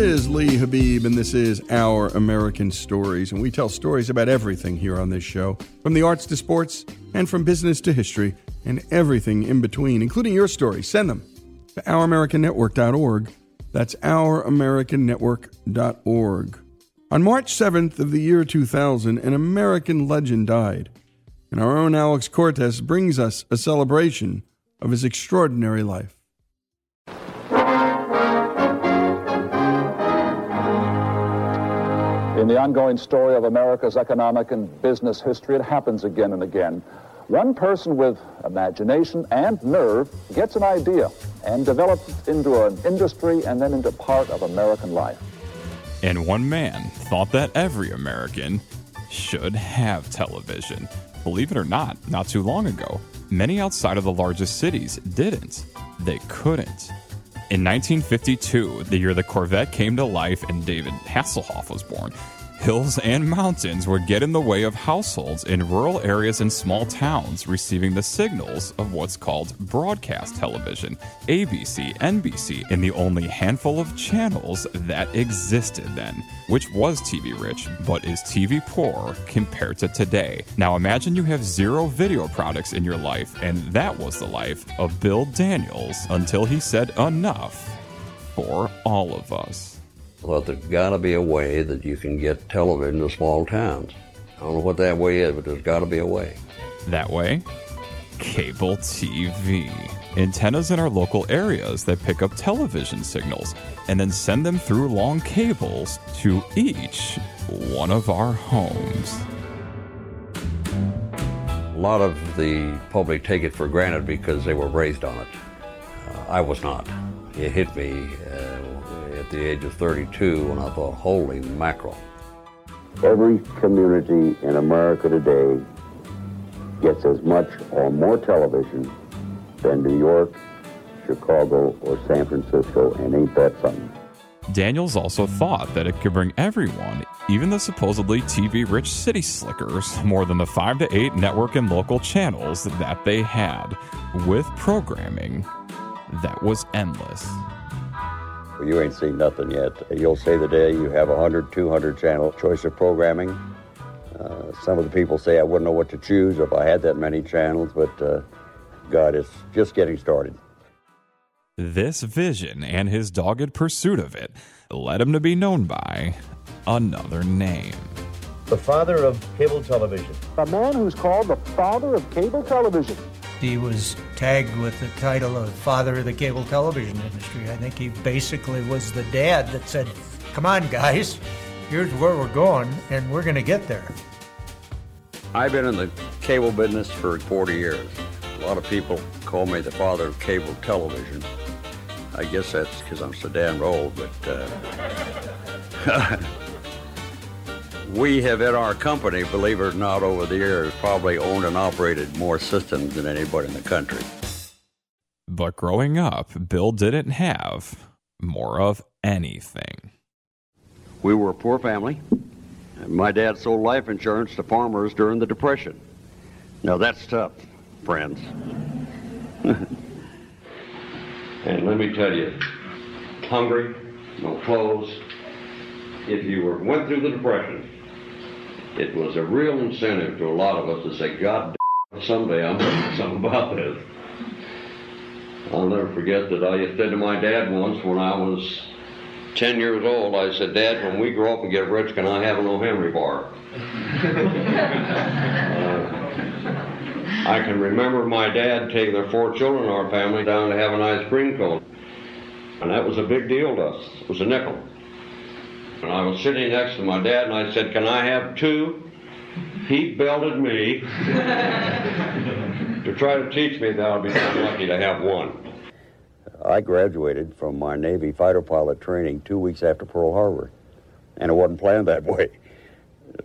is Lee Habib, and this is Our American Stories. And we tell stories about everything here on this show from the arts to sports, and from business to history, and everything in between, including your stories. Send them to ouramericannetwork.org. That's ouramericannetwork.org. On March 7th of the year 2000, an American legend died, and our own Alex Cortez brings us a celebration of his extraordinary life. The ongoing story of America's economic and business history, it happens again and again. One person with imagination and nerve gets an idea and develops it into an industry and then into part of American life. And one man thought that every American should have television. Believe it or not, not too long ago, many outside of the largest cities didn't. They couldn't. In 1952, the year the Corvette came to life and David Hasselhoff was born, hills and mountains would get in the way of households in rural areas and small towns receiving the signals of what's called broadcast television, ABC, NBC, in the only handful of channels that existed then, which was TV rich, but is TV poor compared to today. Now imagine you have zero video products in your life, and that was the life of Bill Daniels until he said enough for all of us. Well, there's got to be a way that you can get television to small towns. I don't know what that way is, but there's got to be a way. That way? Cable TV. Antennas in our local areas that pick up television signals and then send them through long cables to each one of our homes. A lot of the public take it for granted because they were raised on it. Uh, I was not. It hit me uh, at the age of 32 when I thought, holy mackerel. Every community in America today gets as much or more television than New York, Chicago, or San Francisco, and ain't that something? Daniels also thought that it could bring everyone, even the supposedly TV rich city slickers, more than the 5 to 8 network and local channels that they had, with programming that was endless. Well, you ain't seen nothing yet. You'll say the day you have 100, 200 channel choice of programming. Uh, some of the people say I wouldn't know what to choose if I had that many channels, but uh, God, it's just getting started. This vision and his dogged pursuit of it led him to be known by another name. The father of cable television. A man who's called the father of cable television. He was tagged with the title of father of the cable television industry. I think he basically was the dad that said, Come on, guys, here's where we're going, and we're going to get there. I've been in the cable business for 40 years. A lot of people call me the father of cable television. I guess that's because I'm so damn old, but uh, we have in our company, believe it or not, over the years, probably owned and operated more systems than anybody in the country. But growing up, Bill didn't have more of anything. We were a poor family. My dad sold life insurance to farmers during the Depression. Now that's tough, friends. and let me tell you, hungry, no clothes. If you were, went through the Depression, it was a real incentive to a lot of us to say, God damn, someday I'm going to do something about this. I'll never forget that I said to my dad once when I was 10 years old, I said, Dad, when we grow up and get rich, can I have an. Henry bar? uh, I can remember my dad taking their four children in our family down to have an ice cream cone. And that was a big deal to us. It was a nickel. And I was sitting next to my dad and I said, Can I have two? He belted me to try to teach me that I'd be lucky to have one. I graduated from my Navy fighter pilot training two weeks after Pearl Harbor, and it wasn't planned that way.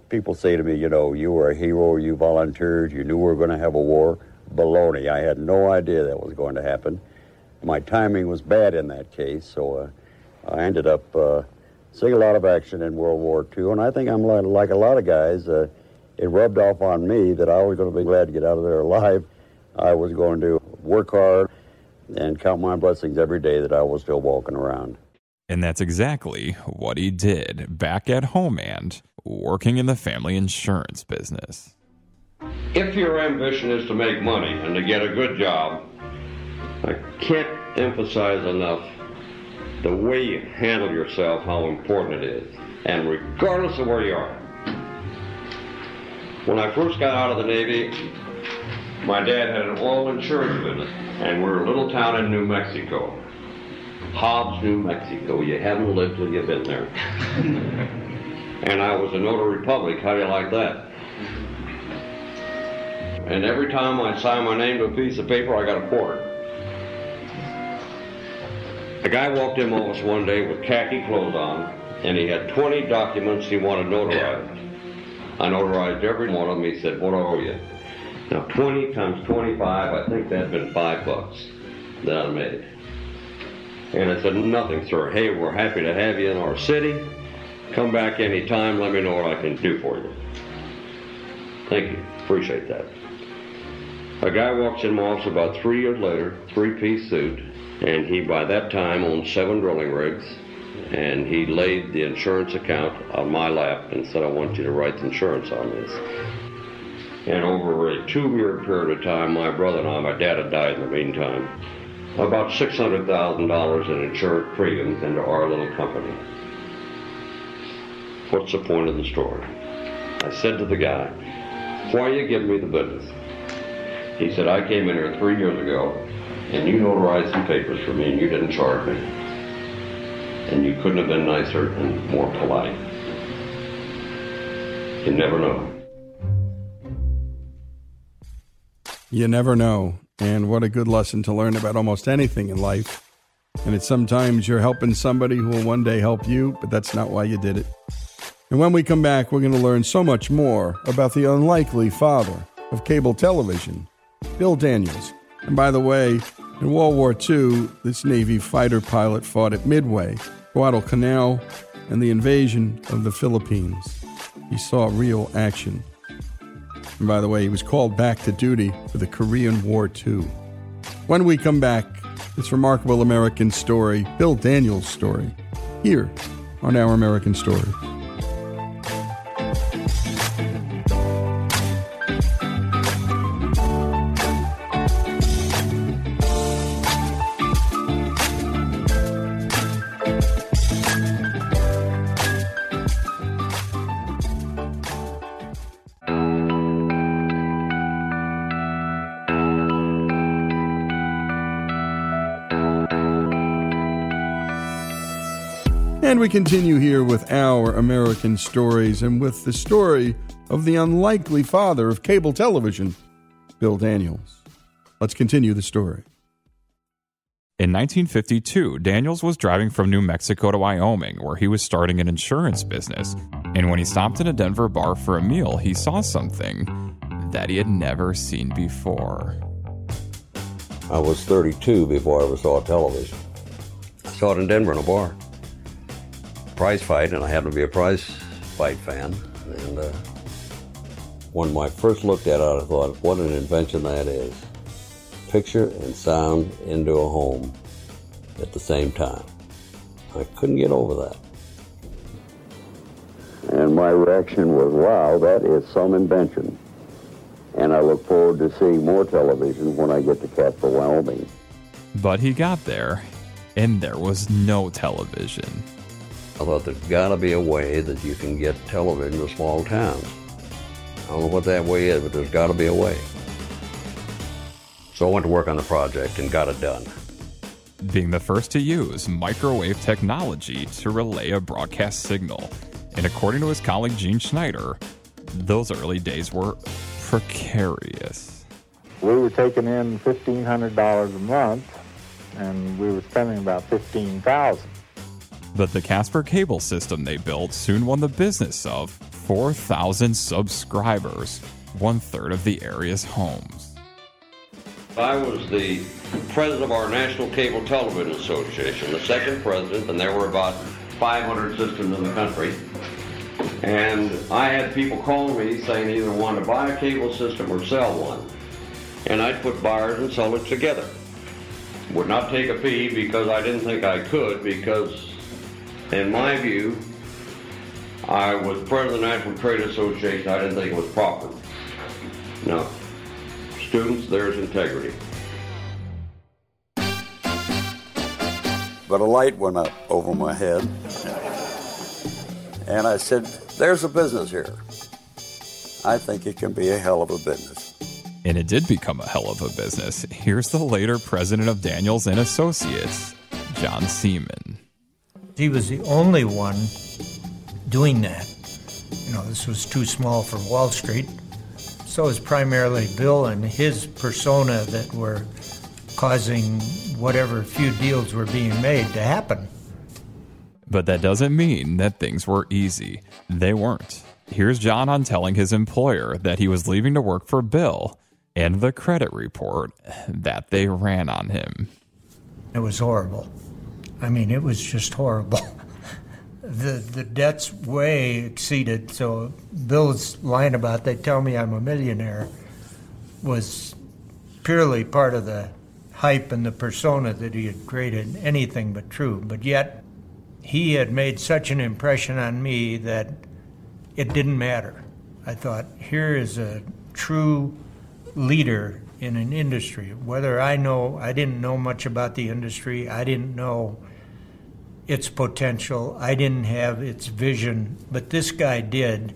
People say to me, you know, you were a hero, you volunteered, you knew we were going to have a war. Baloney. I had no idea that was going to happen. My timing was bad in that case, so uh, I ended up uh, seeing a lot of action in World War II, and I think I'm like, like a lot of guys. Uh, it rubbed off on me that I was going to be glad to get out of there alive. I was going to work hard and count my blessings every day that I was still walking around. And that's exactly what he did back at home and working in the family insurance business. If your ambition is to make money and to get a good job, I can't emphasize enough the way you handle yourself, how important it is, and regardless of where you are. When I first got out of the Navy, my dad had an oil insurance business, and we're a little town in New Mexico. Hobbs, New Mexico. You haven't lived till you've been there. and I was a notary public. How do you like that? And every time I signed my name to a piece of paper, I got a quarter. A guy walked in my office one day with khaki clothes on, and he had 20 documents he wanted notarized. I notarized every one of them. He said, What are you? Now, 20 times 25, I think that'd been five bucks that I made. And I said, Nothing, sir. Hey, we're happy to have you in our city. Come back anytime. Let me know what I can do for you. Thank you. Appreciate that. A guy walks in my office about three years later, three piece suit, and he by that time owned seven drilling rigs. And he laid the insurance account on my lap and said, I want you to write the insurance on this. And over a two year period of time, my brother and I, my dad had died in the meantime, about $600,000 in insurance premiums into our little company. What's the point of the story? I said to the guy, Why are you giving me the business? He said, I came in here three years ago and you notarized some papers for me and you didn't charge me. And you couldn't have been nicer and more polite. You never know. You never know. And what a good lesson to learn about almost anything in life. And it's sometimes you're helping somebody who will one day help you, but that's not why you did it. And when we come back, we're going to learn so much more about the unlikely father of cable television, Bill Daniels. And by the way, in World War II, this Navy fighter pilot fought at Midway, Guadalcanal, and the invasion of the Philippines. He saw real action. And by the way, he was called back to duty for the Korean War too. When we come back, this remarkable American story, Bill Daniels' story, here on Our American Story. And we continue here with our American stories and with the story of the unlikely father of cable television, Bill Daniels. Let's continue the story. In 1952, Daniels was driving from New Mexico to Wyoming, where he was starting an insurance business. And when he stopped in a Denver bar for a meal, he saw something that he had never seen before. I was 32 before I ever saw television. I saw it in Denver in a bar. Prize fight, and I happen to be a prize fight fan. And uh, when I first looked at it, I thought, what an invention that is. Picture and sound into a home at the same time. I couldn't get over that. And my reaction was, wow, that is some invention. And I look forward to seeing more television when I get to Casper, Wyoming. But he got there, and there was no television. I thought there's got to be a way that you can get television to small towns. I don't know what that way is, but there's got to be a way. So I went to work on the project and got it done. Being the first to use microwave technology to relay a broadcast signal. And according to his colleague Gene Schneider, those early days were precarious. We were taking in $1,500 a month, and we were spending about 15000 But the Casper cable system they built soon won the business of 4,000 subscribers, one third of the area's homes. I was the president of our National Cable Television Association, the second president, and there were about 500 systems in the country. And I had people call me saying either want to buy a cable system or sell one. And I'd put buyers and sellers together. Would not take a fee because I didn't think I could because in my view, I was president of the National Trade Association. I didn't think it was proper. No. Students, there's integrity. But a light went up over my head. And I said, There's a business here. I think it can be a hell of a business. And it did become a hell of a business. Here's the later president of Daniels and Associates, John Saeman. He was the only one doing that. You know, this was too small for Wall Street. So it was primarily Bill and his persona that were causing whatever few deals were being made to happen. But that doesn't mean that things were easy. They weren't. Here's John on telling his employer that he was leaving to work for Bill and the credit report that they ran on him. It was horrible. I mean, it was just horrible. the the debts way exceeded. So Bill's line about they tell me I'm a millionaire was purely part of the hype and the persona that he had created. Anything but true. But yet he had made such an impression on me that it didn't matter. I thought here is a true leader in an industry. Whether I know, I didn't know much about the industry. I didn't know its potential. I didn't have its vision, but this guy did.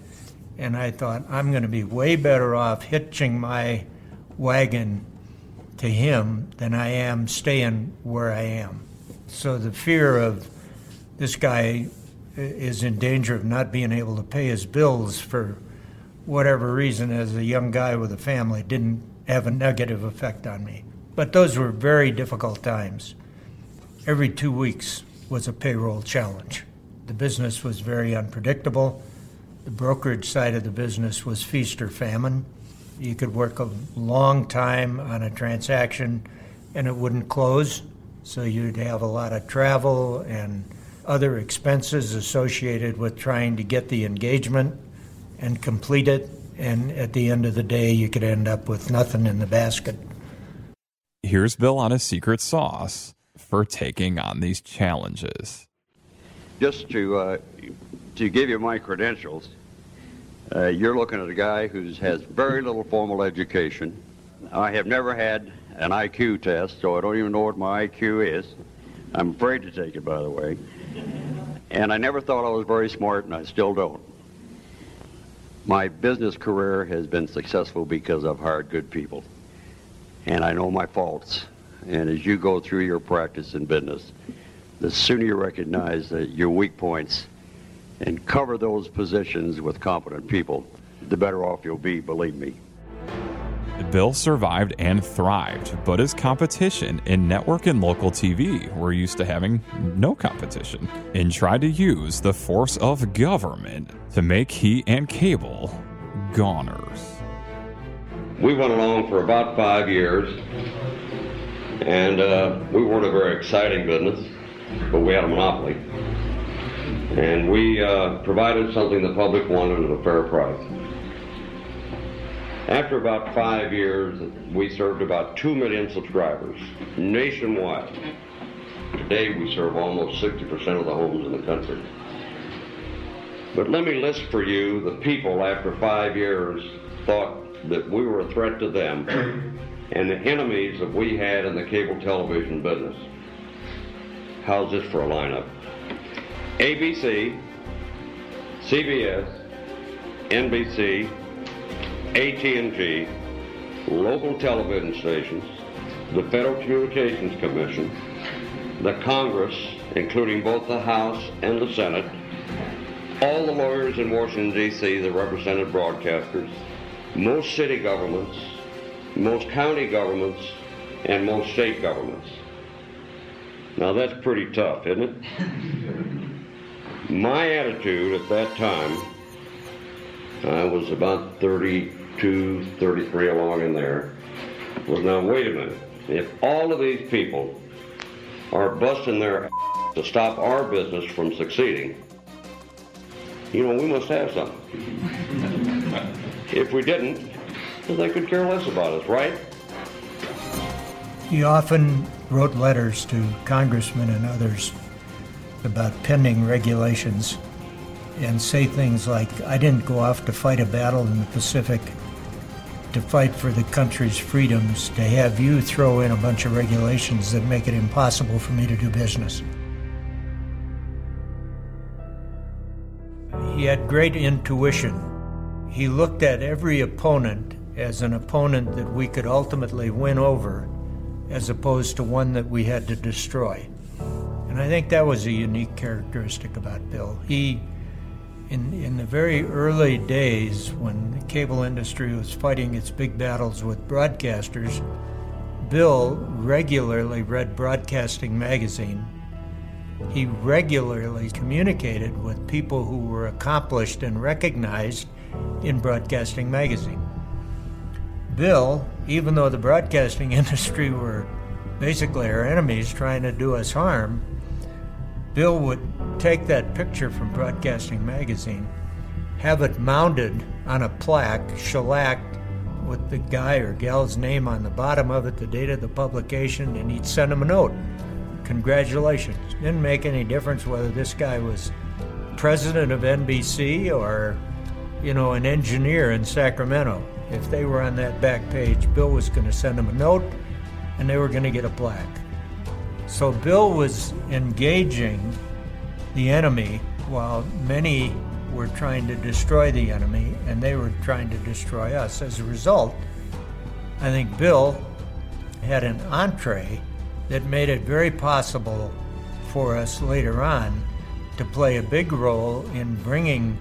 And I thought, I'm going to be way better off hitching my wagon to him than I am staying where I am. So the fear of this guy is in danger of not being able to pay his bills for whatever reason as a young guy with a family didn't have a negative effect on me. But those were very difficult times. Every two weeks, was a payroll challenge. The business was very unpredictable. The brokerage side of the business was feast or famine. You could work a long time on a transaction and it wouldn't close, so you'd have a lot of travel and other expenses associated with trying to get the engagement and complete it. And at the end of the day, you could end up with nothing in the basket. Here's Bill on a secret sauce for taking on these challenges. Just to uh, to give you my credentials, uh, you're looking at a guy who has very little formal education. I have never had an IQ test, so I don't even know what my IQ is. I'm afraid to take it, by the way. And I never thought I was very smart, and I still don't. My business career has been successful because I've hired good people. And I know my faults. And as you go through your practice in business, the sooner you recognize that your weak points and cover those positions with competent people, the better off you'll be, believe me. Bill survived and thrived, but his competition in network and local TV were used to having no competition and tried to use the force of government to make he and cable goners. We went along for about five years and uh, we weren't a very exciting business, but we had a monopoly. And we uh, provided something the public wanted at a fair price. After about five years, we served about 2 million subscribers nationwide. Today, we serve almost 60% of the homes in the country. But let me list for you the people after five years thought that we were a threat to them and the enemies that we had in the cable television business. How's this for a lineup? ABC, CBS, NBC, AT&T, local television stations, the Federal Communications Commission, the Congress, including both the House and the Senate, all the lawyers in Washington, D.C. that represented broadcasters, most city governments, most county governments, and most state governments. Now that's pretty tough, isn't it? My attitude at that time, I was about 32, 33 along in there, was now wait a minute. If all of these people are busting their ass to stop our business from succeeding, you know, we must have something. if we didn't, they could care less about us, right? He often wrote letters to congressmen and others about pending regulations and say things like, I didn't go off to fight a battle in the Pacific to fight for the country's freedoms, to have you throw in a bunch of regulations that make it impossible for me to do business. He had great intuition. He looked at every opponent as an opponent that we could ultimately win over, as opposed to one that we had to destroy. And I think that was a unique characteristic about Bill. He in, in the very early days when the cable industry was fighting its big battles with broadcasters, Bill regularly read Broadcasting Magazine. He regularly communicated with people who were accomplished and recognized in Broadcasting Magazine. Bill, even though the broadcasting industry were basically our enemies trying to do us harm, Bill would take that picture from Broadcasting Magazine, have it mounted on a plaque, shellacked with the guy or gal's name on the bottom of it, the date of the publication, and he'd send him a note. Congratulations. Didn't make any difference whether this guy was president of NBC or, you know, an engineer in Sacramento. If they were on that back page, Bill was going to send them a note and they were going to get a plaque. So Bill was engaging the enemy while many were trying to destroy the enemy and they were trying to destroy us. As a result, I think Bill had an entree that made it very possible for us later on to play a big role in bringing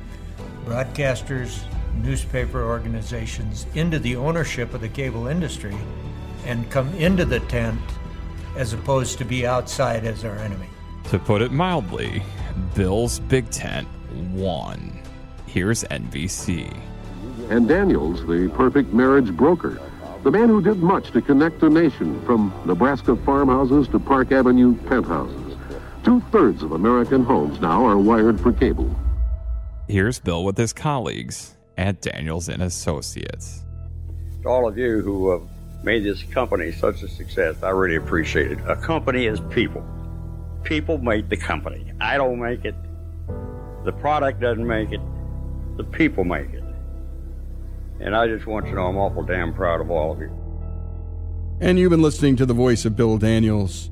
broadcasters, newspaper organizations into the ownership of the cable industry and come into the tent as opposed to be outside as our enemy. To put it mildly, Bill's Big Tent won. Here's NBC. And Daniels, the perfect marriage broker, the man who did much to connect the nation from Nebraska farmhouses to Park Avenue penthouses. Two thirds of American homes now are wired for cable. Here's Bill with his colleagues at Daniels and Associates. To all of you who have made this company such a success. I really appreciate it. A company is people. People make the company. I don't make it. The product doesn't make it. The people make it. And I just want you to know I'm awful damn proud of all of you. And you've been listening to the voice of Bill Daniels.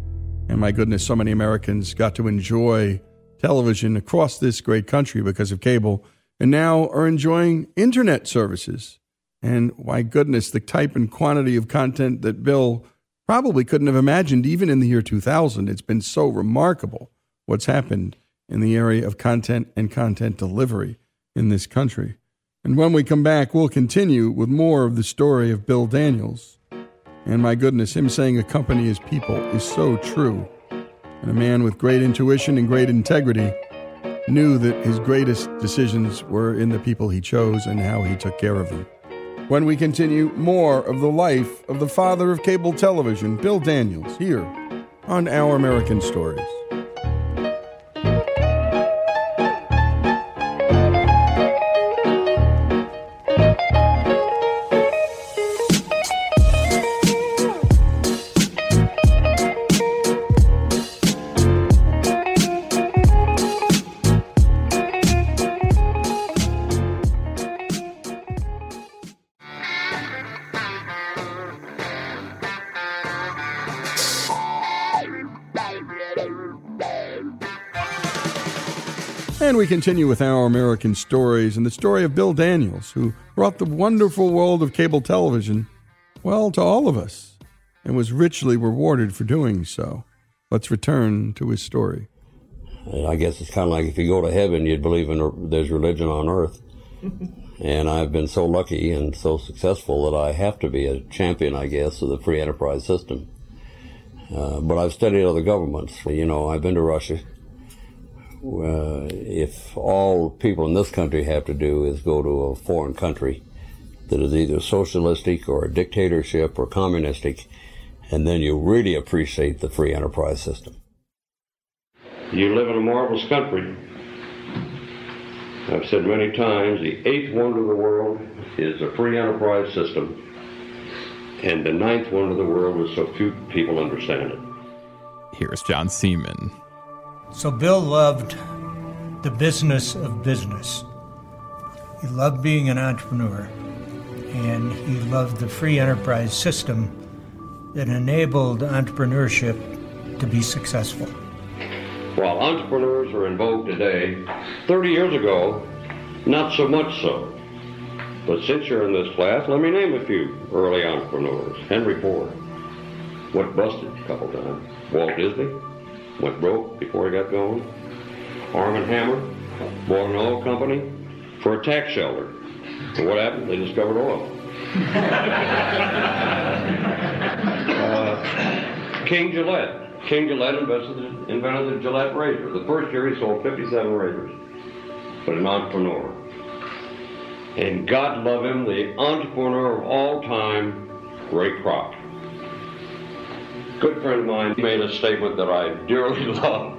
And my goodness, so many Americans got to enjoy television across this great country because of cable and now are enjoying internet services and my goodness, the type and quantity of content that Bill probably couldn't have imagined even in the year 2000. It's been so remarkable what's happened in the area of content and content delivery in this country. And when we come back, we'll continue with more of the story of Bill Daniels. And my goodness, him saying a company is people is so true. And a man with great intuition and great integrity knew that his greatest decisions were in the people he chose and how he took care of them when we continue more of the life of the father of cable television, Bill Daniels, here on Our American Stories. We continue with our American stories and the story of Bill Daniels, who brought the wonderful world of cable television, well, to all of us, and was richly rewarded for doing so. Let's return to his story. I guess it's kind of like if you go to heaven, you'd believe in there's religion on earth. and I've been so lucky and so successful that I have to be a champion, I guess, of the free enterprise system. Uh, but I've studied other governments. You know, I've been to Russia uh, if all people in this country have to do is go to a foreign country that is either socialistic or a dictatorship or communistic, and then you really appreciate the free enterprise system. You live in a marvelous country. I've said many times the eighth wonder of the world is a free enterprise system, and the ninth wonder of the world is so few people understand it. Here's John Saeman So Bill loved the business of business. He loved being an entrepreneur, and he loved the free enterprise system that enabled entrepreneurship to be successful. While entrepreneurs are in vogue today, 30 years ago, not so much so. But since you're in this class, let me name a few early entrepreneurs. Henry Ford went busted a couple times. Walt Disney went broke before he got going. Arm & Hammer bought an oil company for a tax shelter. And what happened? They discovered oil. uh, King Gillette. King Gillette invested, invented the Gillette razor. The first year he sold 57 razors. But an entrepreneur. And God love him, the entrepreneur of all time, Ray Kroc. Good friend of mine made a statement that I dearly love.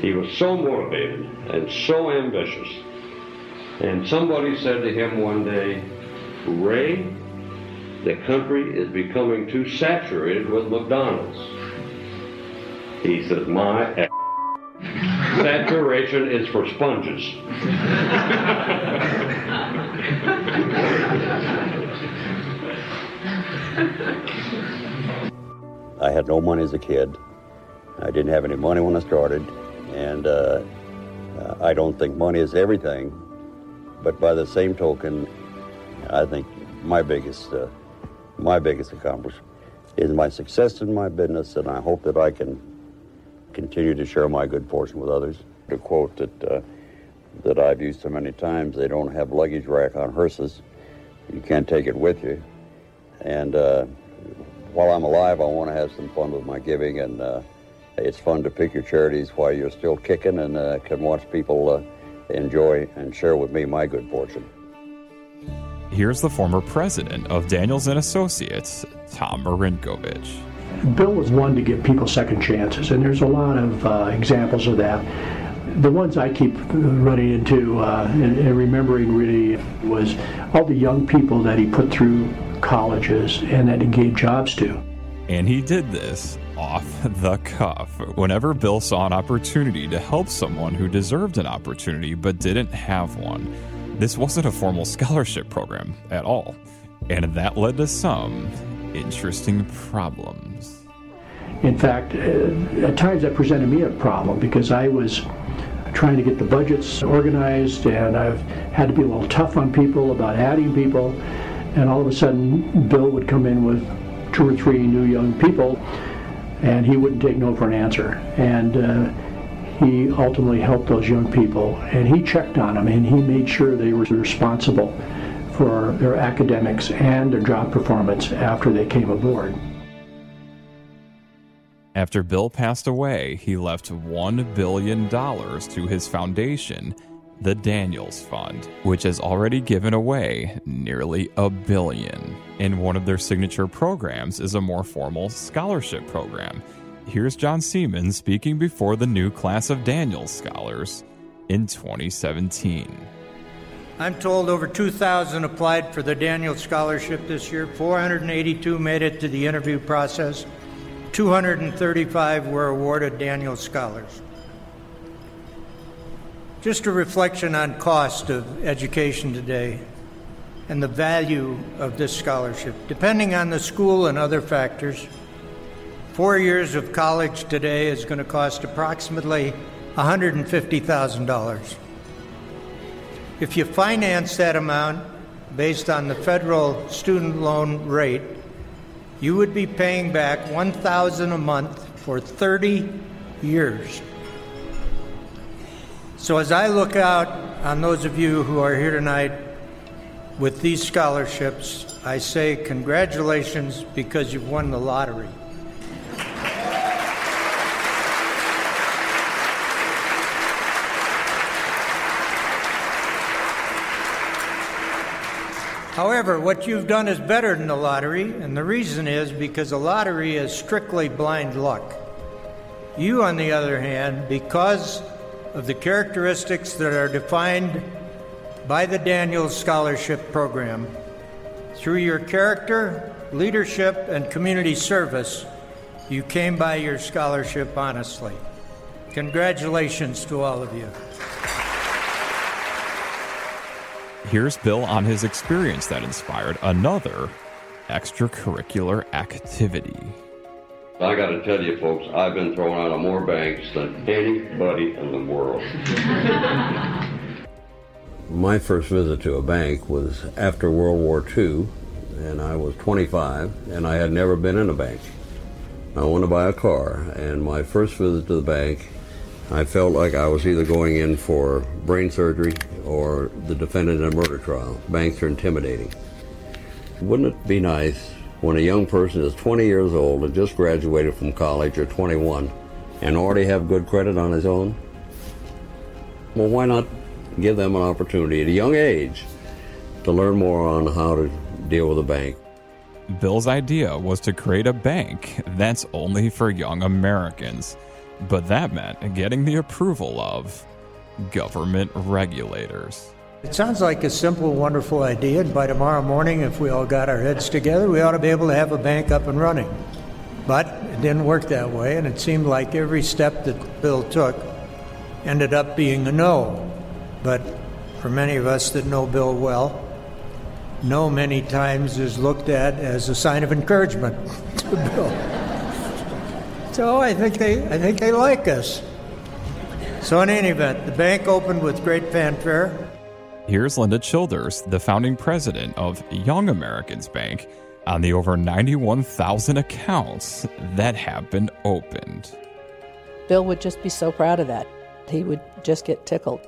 He was so motivated and so ambitious. And somebody said to him one day, Ray, the country is becoming too saturated with McDonald's. He says, my Saturation is for sponges. I had no money as a kid. I didn't have any money when I started, and uh, I don't think money is everything. But by the same token, I think my biggest uh, my biggest accomplishment is my success in my business, and I hope that I can continue to share my good fortune with others. A quote that uh, that I've used so many times: "They don't have luggage rack on hearses. You can't take it with you." And uh, while I'm alive, I want to have some fun with my giving, and uh, it's fun to pick your charities while you're still kicking, and uh, can watch people uh, enjoy and share with me my good fortune. Here's the former president of Daniels and Associates, Tom Marinkovich. Bill was one to give people second chances, and there's a lot of uh, examples of that. The ones I keep running into uh, and, and, remembering really was all the young people that he put through colleges and that he gave jobs to. And he did this off the cuff. Whenever Bill saw an opportunity to help someone who deserved an opportunity but didn't have one, this wasn't a formal scholarship program at all. And that led to some interesting problems. In fact, uh, at times that presented me a problem because I was trying to get the budgets organized and I've had to be a little tough on people about adding people. And all of a sudden, Bill would come in with two or three new young people and he wouldn't take no for an answer. And uh, he ultimately helped those young people and he checked on them and he made sure they were responsible for their academics and their job performance after they came aboard. After Bill passed away, he left $1 billion to his foundation, the Daniels Fund, which has already given away nearly a billion. And one of their signature programs is a more formal scholarship program. Here's John Saeman speaking before the new class of Daniels scholars in 2017. I'm told over 2,000 applied for the Daniels Scholarship this year. 482 made it to the interview process. 235 were awarded Daniels Scholars. Just a reflection on cost of education today and the value of this scholarship. Depending on the school and other factors, four years of college today is going to cost approximately $150,000. If you finance that amount based on the federal student loan rate, you would be paying back 1000 a month for 30 years. So as I look out on those of you who are here tonight with these scholarships, I say congratulations because you've won the lottery. However, what you've done is better than the lottery, and the reason is because the lottery is strictly blind luck. You, on the other hand, because of the characteristics that are defined by the Daniels Scholarship Program, through your character, leadership, and community service, You came by your scholarship honestly. Congratulations to all of you. Here's Bill on his experience that inspired another extracurricular activity. I got to tell you, folks, I've been thrown out of more banks than anybody in the world. My first visit to a bank was after World War II, and I was 25, and I had never been in a bank. I wanted to buy a car, and my first visit to the bank, I felt like I was either going in for brain surgery or the defendant in a murder trial. Banks are intimidating. Wouldn't it be nice when a young person is 20 years old and just graduated from college or 21 and already have good credit on his own? Well, why not give them an opportunity at a young age to learn more on how to deal with a bank? Bill's idea was to create a bank that's only for young Americans, but that meant getting the approval of government regulators. It sounds like a simple, wonderful idea, and by tomorrow morning, if we all got our heads together, we ought to be able to have a bank up and running. But it didn't work that way, and it seemed like every step that Bill took ended up being a no. But for many of us that know Bill well, no many times is looked at as a sign of encouragement to Bill. So I think they I think they like us. So in any event, the bank opened with great fanfare. Here's Linda Childears, the founding president of Young Americans Bank, on the over 91,000 accounts that have been opened. Bill would just be so proud of that. He would just get tickled.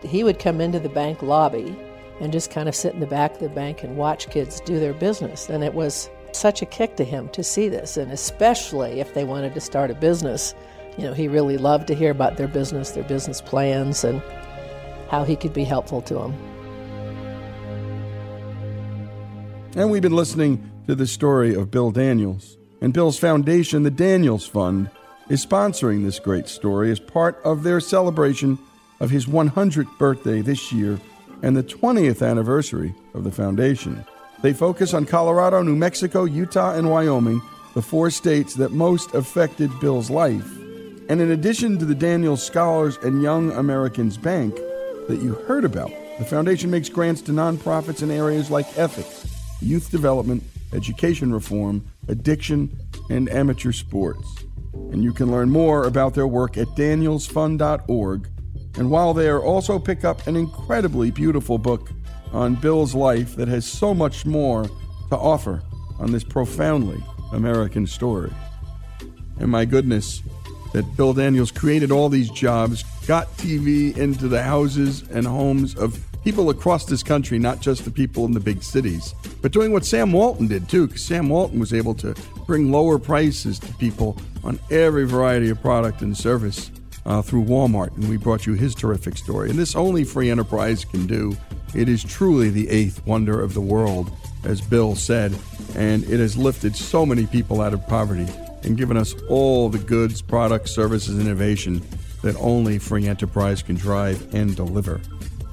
He would come into the bank lobby and just kind of sit in the back of the bank and watch kids do their business. And it was such a kick to him to see this, and especially if they wanted to start a business. You know, he really loved to hear about their business, their business plans, and how he could be helpful to them. And we've been listening to the story of Bill Daniels. And Bill's foundation, the Daniels Fund, is sponsoring this great story as part of their celebration of his 100th birthday this year and the 20th anniversary of the foundation. They focus on Colorado, New Mexico, Utah, and Wyoming, the four states that most affected Bill's life. And in addition to the Daniels Scholars and Young Americans Bank that you heard about, the foundation makes grants to nonprofits in areas like ethics, youth development, education reform, addiction, and amateur sports. And you can learn more about their work at danielsfund.org and while there, also pick up an incredibly beautiful book on Bill's life that has so much more to offer on this profoundly American story. And my goodness, that Bill Daniels created all these jobs, got TV into the houses and homes of people across this country, not just the people in the big cities, but doing what Sam Walton did too, because Sam Walton was able to bring lower prices to people on every variety of product and service uh, through Walmart, and we brought you his terrific story. And this only free enterprise can do. It is truly the eighth wonder of the world, as Bill said, and it has lifted so many people out of poverty and given us all the goods, products, services, innovation that only free enterprise can drive and deliver.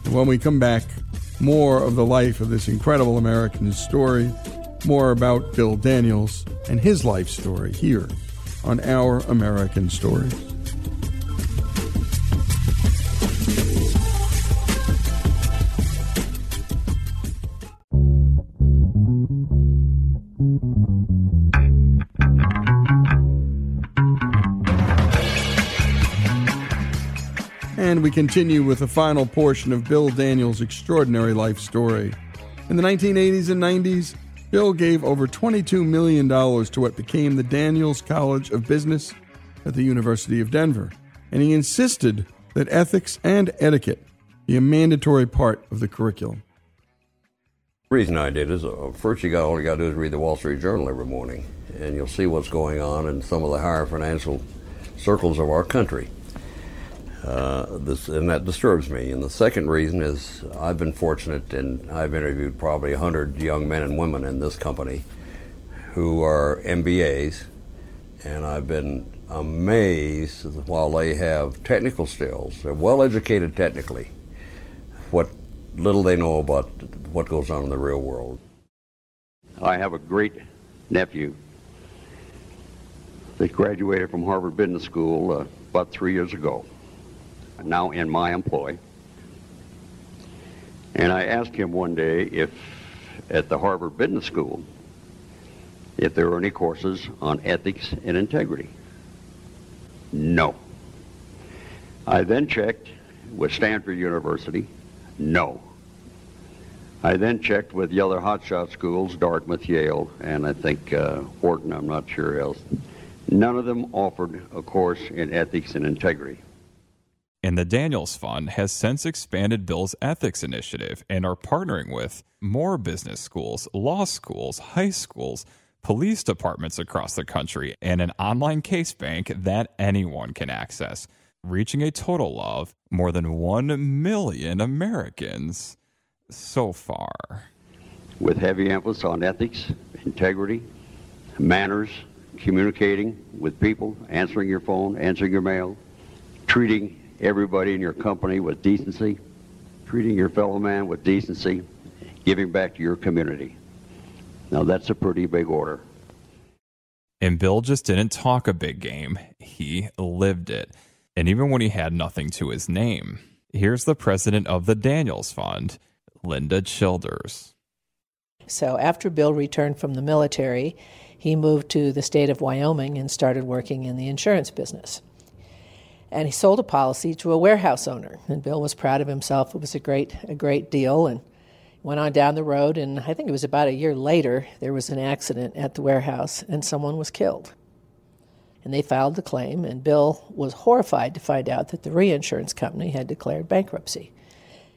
And when we come back, more of the life of this incredible American story, more about Bill Daniels and his life story here on Our American Stories. Continue with the final portion of Bill Daniels' extraordinary life story. In the 1980s and 90s, Bill gave over $22 million to what became the Daniels College of Business at the University of Denver, and he insisted that ethics and etiquette be a mandatory part of the curriculum. The reason I did is uh, first you got all you got to do is read the Wall Street Journal every morning, and you'll see what's going on in some of the higher financial circles of our country. Uh, this, and that disturbs me. And the second reason is I've been fortunate and I've interviewed probably 100 young men and women in this company who are MBAs, and I've been amazed while they have technical skills, they're well educated technically, what little they know about what goes on in the real world. I have a great nephew that graduated from Harvard Business School uh, about three years ago, now in my employ. And I asked him one day if at the Harvard Business School if there were any courses on ethics and integrity. No. I then checked with Stanford University. No. I then checked with the other hotshot schools, Dartmouth, Yale, and I think uh, Wharton, I'm not sure else. None of them offered a course in ethics and integrity. And the Daniels Fund has since expanded Bill's ethics initiative and are partnering with more business schools, law schools, high schools, police departments across the country, and an online case bank that anyone can access, reaching a total of more than 1 million Americans so far. With heavy emphasis on ethics, integrity, manners, communicating with people, answering your phone, answering your mail, treating everybody in your company with decency, treating your fellow man with decency, giving back to your community. Now, that's a pretty big order. And Bill just didn't talk a big game, he lived it. And even when he had nothing to his name. Here's the president of the Daniels Fund, Linda Childears. So after Bill returned from the military, he moved to the state of Wyoming and started working in the insurance business. And he sold a policy to a warehouse owner, and Bill was proud of himself. It was a great, a great deal, and went on down the road. And I think it was about a year later there was an accident at the warehouse, and someone was killed. And they filed the claim, and Bill was horrified to find out that the reinsurance company had declared bankruptcy.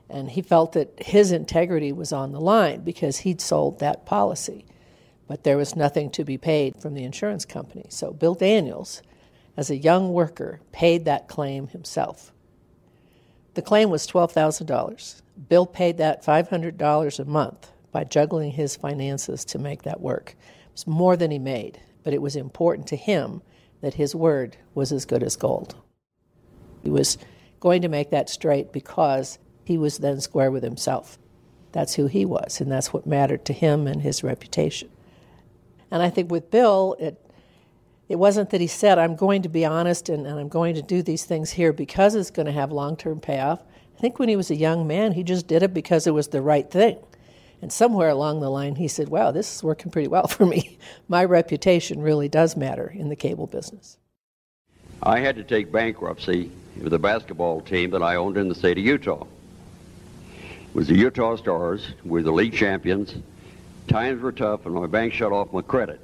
And he felt that his integrity was on the line because he'd sold that policy but there was nothing to be paid from the insurance company. So Bill Daniels, as a young worker, paid that claim himself. The claim was $12,000. Bill paid that $500 a month by juggling his finances to make that work. It was more than he made, but it was important to him that his word was as good as gold. He was going to make that straight because he was then square with himself. That's who he was, and that's what mattered to him and his reputation. And I think with Bill, it it wasn't that he said, I'm going to be honest and, and I'm going to do these things here because it's going to have long term payoff. I think when he was a young man, he just did it because it was the right thing. And somewhere along the line, he said, Wow, this is working pretty well for me. My reputation really does matter in the cable business. I had to take bankruptcy with a basketball team that I owned in the state of Utah. It was the Utah Stars. We were the league champions. Times were tough, and my bank shut off my credit.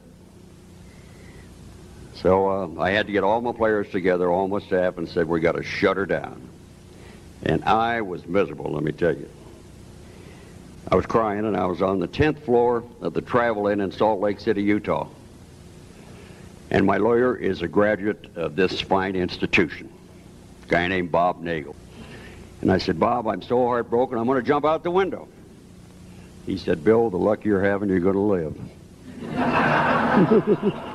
So uh, I had to get all my players together, all my staff, and said, we got to shut her down. And I was miserable, let me tell you. I was crying, and I was on the 10th floor of the Travel Inn in Salt Lake City, Utah. And my lawyer is a graduate of this fine institution, a guy named Bob Nagel. And I said, Bob, I'm so heartbroken, I'm going to jump out the window. He said, Bill, the luck you're having, you're going to live.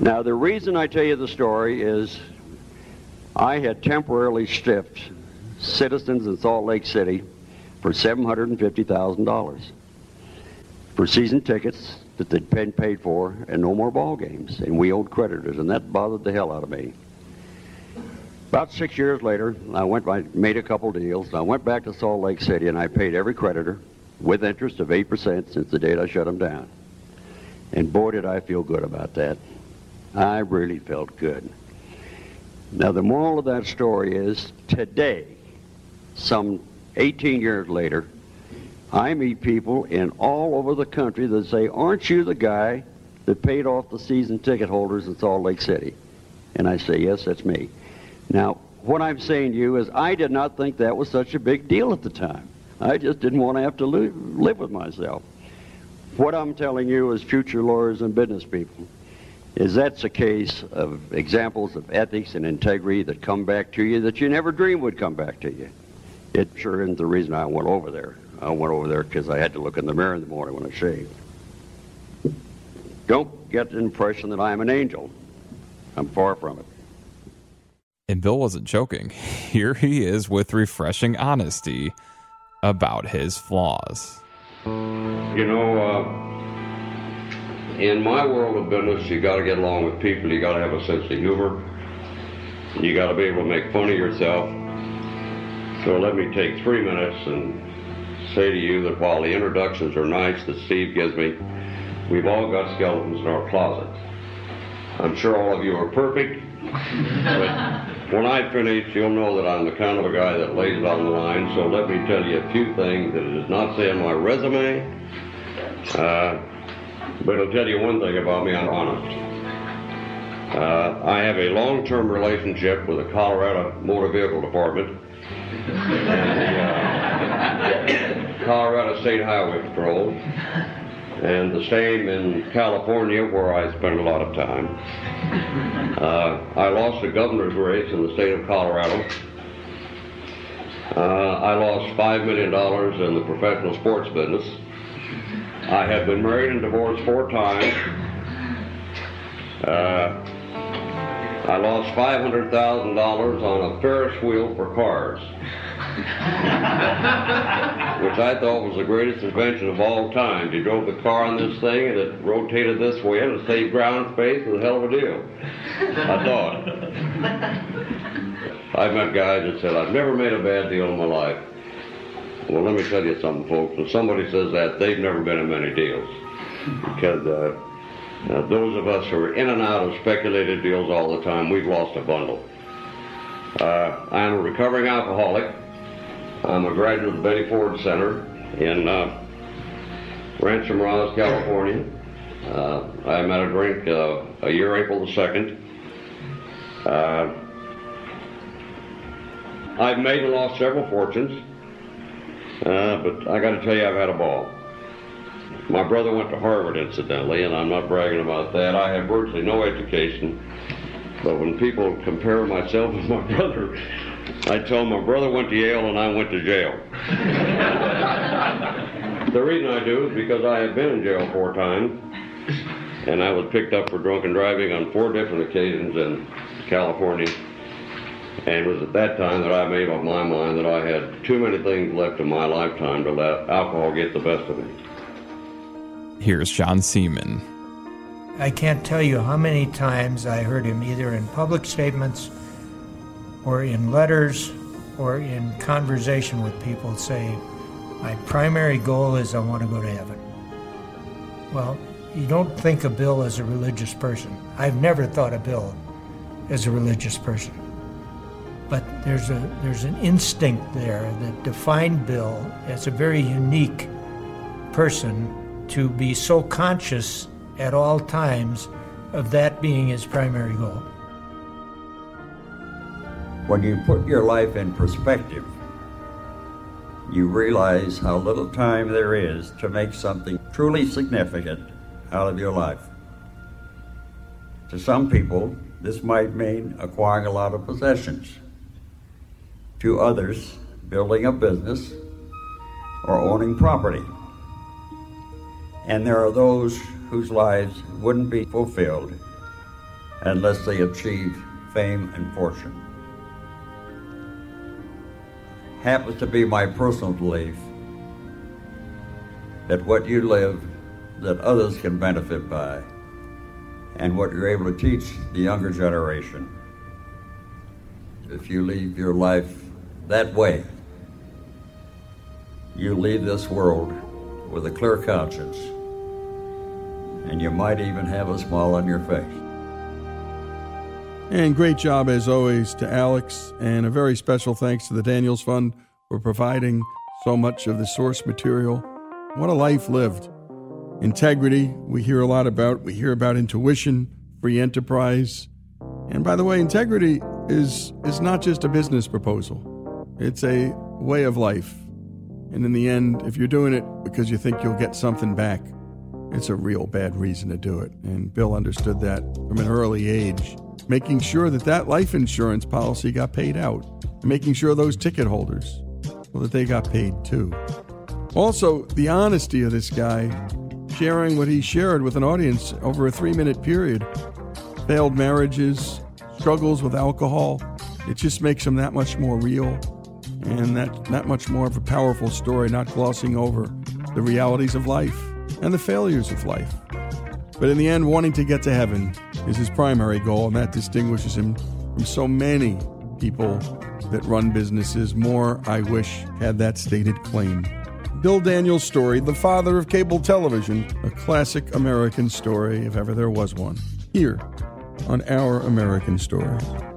now, the reason I tell you the story is I had temporarily stiffed citizens in Salt Lake City for $750,000 for season tickets that they'd been paid for and no more ball games. And we owed creditors, and that bothered the hell out of me. About six years later, I went. I made a couple deals. I went back to Salt Lake City, and I paid every creditor with interest of eight percent since the date I shut them down. And boy, did I feel good about that. I really felt good. Now, the moral of that story is today, some 18 years later, I meet people in all over the country that say, Aren't you the guy that paid off the season ticket holders in Salt Lake City? And I say, Yes, that's me. Now, what I'm saying to you is I did not think that was such a big deal at the time. I just didn't want to have to live with myself. What I'm telling you is future lawyers and business people is that's a case of examples of ethics and integrity that come back to you that you never dreamed would come back to you. It sure isn't the reason I went over there. I went over there because I had to look in the mirror in the morning when I shaved. Don't get the impression that I'm an angel. I'm far from it. And Bill wasn't joking. Here he is with refreshing honesty about his flaws. You know, uh, in my world of business, you got to get along with people. You got to have a sense of humor. You got to be able to make fun of yourself. So let me take three minutes and say to you that while the introductions are nice that Steve gives me, we've all got skeletons in our closets. I'm sure all of you are perfect, but when I finish, you'll know that I'm the kind of a guy that lays it on the line. So let me tell you a few things that it does not say on my resume, uh, but it'll tell you one thing about me. I'm honest. Uh, I have a long-term relationship with the Colorado Motor Vehicle Department and the uh, Colorado State Highway Patrol, and the same in California, where I spent a lot of time. Uh, I lost the governor's race in the state of Colorado. Uh, I lost $5 million in the professional sports business. I have been married and divorced four times. Uh, I lost $500,000 on a Ferris wheel for cars, which I thought was the greatest invention of all time. You drove the car on this thing and it rotated this way and it saved ground space. It was a hell of a deal. I thought. I've met guys that said, I've never made a bad deal in my life. Well, let me tell you something, folks. When somebody says that, they've never been in many deals. Because uh, uh, those of us who are in and out of speculative deals all the time, we've lost a bundle. Uh, I'm a recovering alcoholic. I'm a graduate of the Betty Ford Center in uh, Rancho Mirage, California. Uh, I met a drink uh, a year April the 2nd. Uh, I've made and lost several fortunes, Uh, but I got to tell you, I've had a ball. My brother went to Harvard, incidentally, and I'm not bragging about that. I have virtually no education. But when people compare myself with my brother, I tell them my brother went to Yale and I went to jail. the reason I do is because I have been in jail four times, and I was picked up for drunken driving on four different occasions in California. And it was at that time that I made up my mind that I had too many things left in my lifetime to let alcohol get the best of me. Here's John Saeman. I can't tell you how many times I heard him either in public statements or in letters or in conversation with people say, My primary goal is I want to go to heaven. Well, you don't think of Bill as a religious person. I've never thought of Bill as a religious person. But there's a there's an instinct there that defined Bill as a very unique person to be so conscious at all times of that being his primary goal. When you put your life in perspective, you realize how little time there is to make something truly significant out of your life. To some people, this might mean acquiring a lot of possessions. To others, building a business or owning property. And there are those whose lives wouldn't be fulfilled unless they achieve fame and fortune. Happens to be my personal belief that what you live, that others can benefit by, and what you're able to teach the younger generation. If you leave your life that way, you leave this world with a clear conscience and you might even have a smile on your face. And great job, as always, to Alex, and a very special thanks to the Daniels Fund for providing so much of the source material. What a life lived. Integrity, we hear a lot about. We hear about intuition, free enterprise. And by the way, integrity is, is not just a business proposal, it's a way of life. And in the end, if you're doing it because you think you'll get something back, it's a real bad reason to do it. And Bill understood that from an early age, making sure that that life insurance policy got paid out, making sure those ticket holders, well, that they got paid too. Also, the honesty of this guy, sharing what he shared with an audience over a three minute period, failed marriages, struggles with alcohol, it just makes him that much more real and that, that much more of a powerful story, not glossing over the realities of life and the failures of life. But in the end, wanting to get to heaven is his primary goal, and that distinguishes him from so many people that run businesses. More, I wish, had that stated claim. Bill Daniels' story, The Father of Cable Television, a classic American story, if ever there was one, here on Our American Stories.